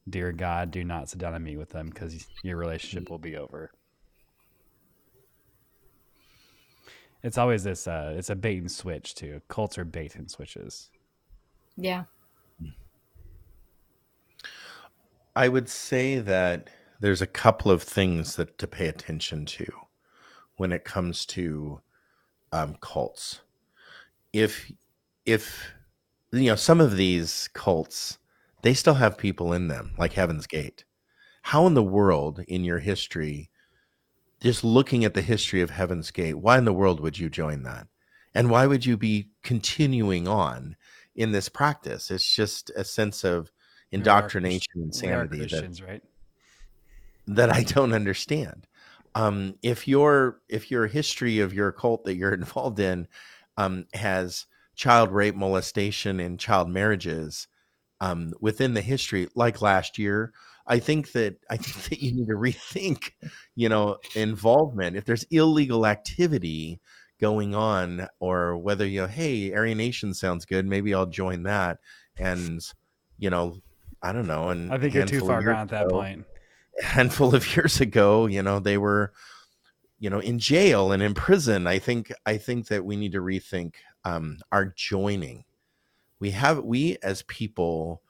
Dear God, do not sit down and meet with them because your relationship will be over. It's always this. Uh, it's a bait and switch too. Cults are bait and switches. Yeah. I would say that there's a couple of things that to pay attention to when it comes to um, cults. If if you know some of these cults, they still have people in them, like Heaven's Gate. How in the world, in your history, just looking at the history of Heaven's Gate, why in the world would you join that? And why would you be continuing on in this practice? It's just a sense of indoctrination, insanity that, right? that I don't understand. Um, if your if your history of your cult that you're [LAUGHS] involved in um, has child rape, molestation, and child marriages um, within the history, like last year, I think that [LAUGHS] I think that you need to rethink, you know, involvement. If there's illegal activity going on, or whether you know, hey, Aryan Nation sounds good, maybe I'll join that, and you know, I don't know. And I think you're too far gone at that ago, point. A [LAUGHS] handful of years ago, you know, they were, you know, in jail and in prison. I think I think that we need to rethink um, our joining. We have we as people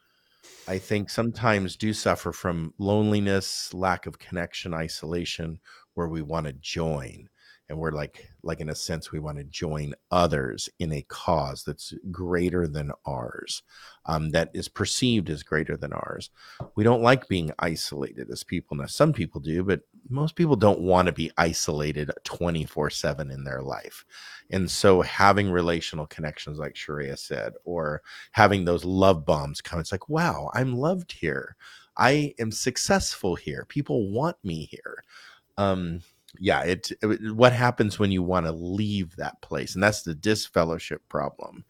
I think sometimes do suffer from loneliness, lack of connection, isolation, where we want to join. And we're like, like in a sense, we want to join others in a cause that's greater than ours, um, that is perceived as greater than ours. We don't like being isolated as people. Now, some people do, but most people don't want to be isolated 24 7 in their life. And so having relational connections, like Sharayah said, or having those love bombs come, it's like, wow, I'm loved here. I am successful here. People want me here. Um, yeah, it, it what happens when you want to leave that place, and that's the disfellowship problem,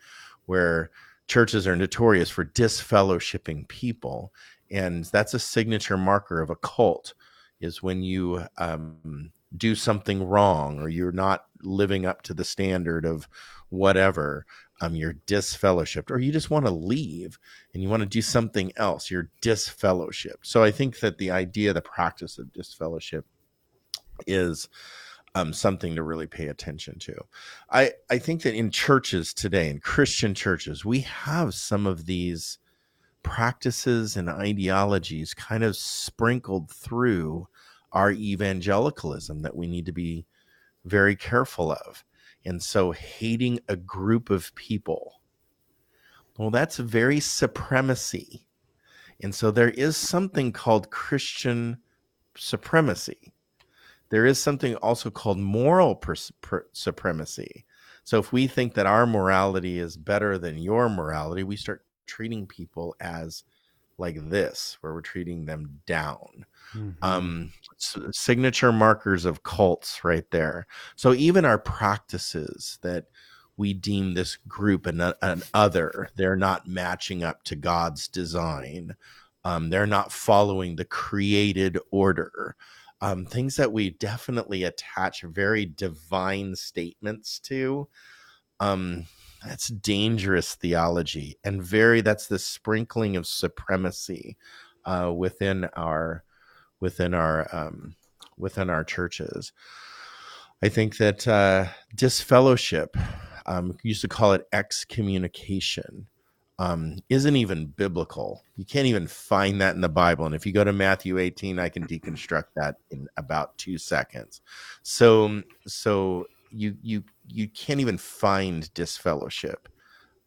where churches are notorious for disfellowshipping people, and that's a signature marker of a cult is when you um, do something wrong or you're not living up to the standard of whatever um, you're disfellowshipped or you just want to leave and you want to do something else you're disfellowshipped. So i think that the idea the practice of disfellowship is um, something to really pay attention to i i think that in churches today in christian churches we have some of these practices and ideologies kind of sprinkled through our evangelicalism that we need to be very careful of. And so, hating a group of people, well, that's very supremacy. And so, there is something called Christian supremacy. There is something also called moral per- per- supremacy. So, if we think that our morality is better than your morality, we start treating people as like this, where we're treating them down. Mm-hmm. Um, signature markers of cults right there. So even our practices that we deem this group an, an other, they're not matching up to God's design. Um, they're not following the created order. Um, things that we definitely attach very divine statements to. Um, that's dangerous theology and very that's the sprinkling of supremacy uh, within our within our um, within our churches i think that uh, disfellowship um, used to call it excommunication um, isn't even biblical you can't even find that in the bible and if you go to matthew 18 i can deconstruct that in about two seconds so so you you you can't even find disfellowship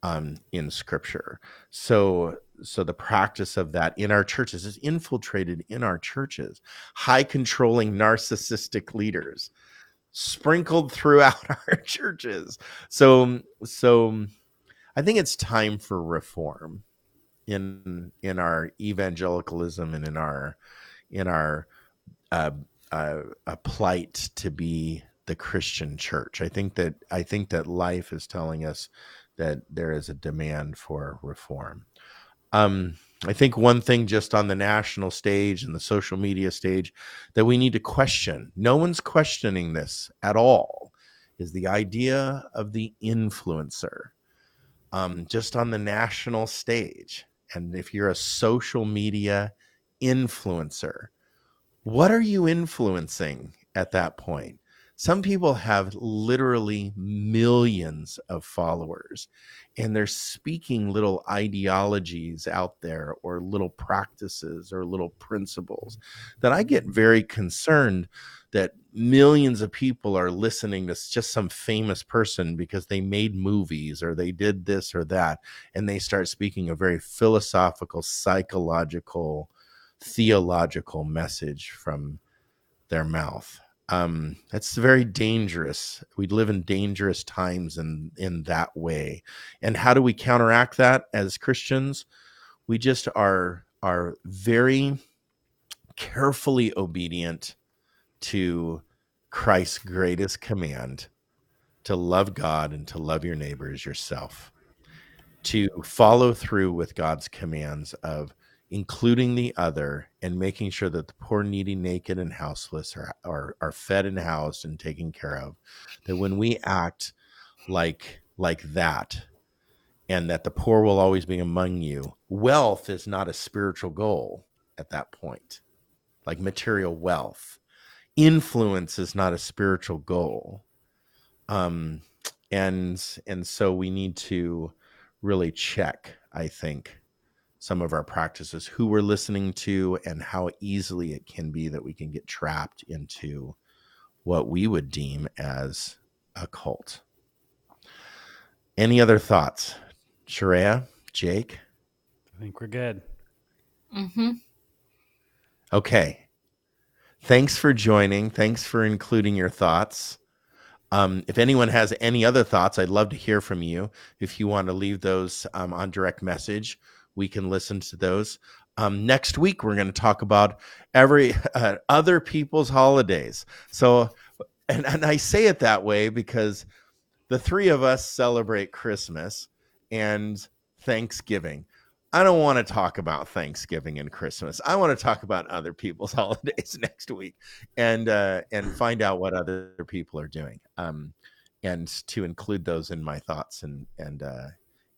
um, in scripture. So so the practice of that in our churches is infiltrated in our churches. High controlling narcissistic leaders sprinkled throughout [LAUGHS] our churches. So so I think it's time for reform in in our evangelicalism and in our in our uh, uh, a plight to be the Christian church. I think that I think that life is telling us that there is a demand for reform. Um, I think one thing just on the national stage and the social media stage that we need to question, no one's questioning this at all, is the idea of the influencer. Um, just on the national stage, and if you're a social media influencer, what are you influencing at that point? Some people have literally millions of followers and they're speaking little ideologies out there or little practices or little principles that I get very concerned that millions of people are listening to just some famous person because they made movies or they did this or that and they start speaking a very philosophical psychological theological message from their mouth um, that's very dangerous. We live in dangerous times in in that way. And how do we counteract that as Christians? We just are are very carefully obedient to Christ's greatest command to love God and to love your neighbor as yourself. To follow through with God's commands of including the other and making sure that the poor, needy, naked, and houseless are, are, are fed and housed and taken care of. That when we act like like that, and that the poor will always be among you, wealth is not a spiritual goal at that point, like material wealth. Influence is not a spiritual goal. Um, and and so we need to really check, I think, some of our practices, who we're listening to, and how easily it can be that we can get trapped into what we would deem as a cult. Any other thoughts? Sharayah, Jake? I think we're good. Mm-hmm. Okay. Thanks for joining. Thanks for including your thoughts. Um, if anyone has any other thoughts, I'd love to hear from you. If you want to leave those um, on direct message, we can listen to those. Um, next week, we're going to talk about every [LAUGHS] uh, other people's holidays. So, and, and I say it that way because the three of us celebrate Christmas and Thanksgiving. I don't want to talk about Thanksgiving and Christmas. I want to talk about other people's [LAUGHS] holidays next week and uh, and find out what other people are doing, um, and to include those in my thoughts and and uh,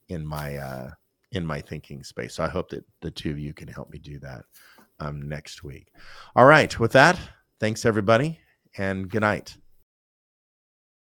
in my uh, in my thinking space. So I hope that the two of you can help me do that um, next week. All right. With that, thanks everybody and good night.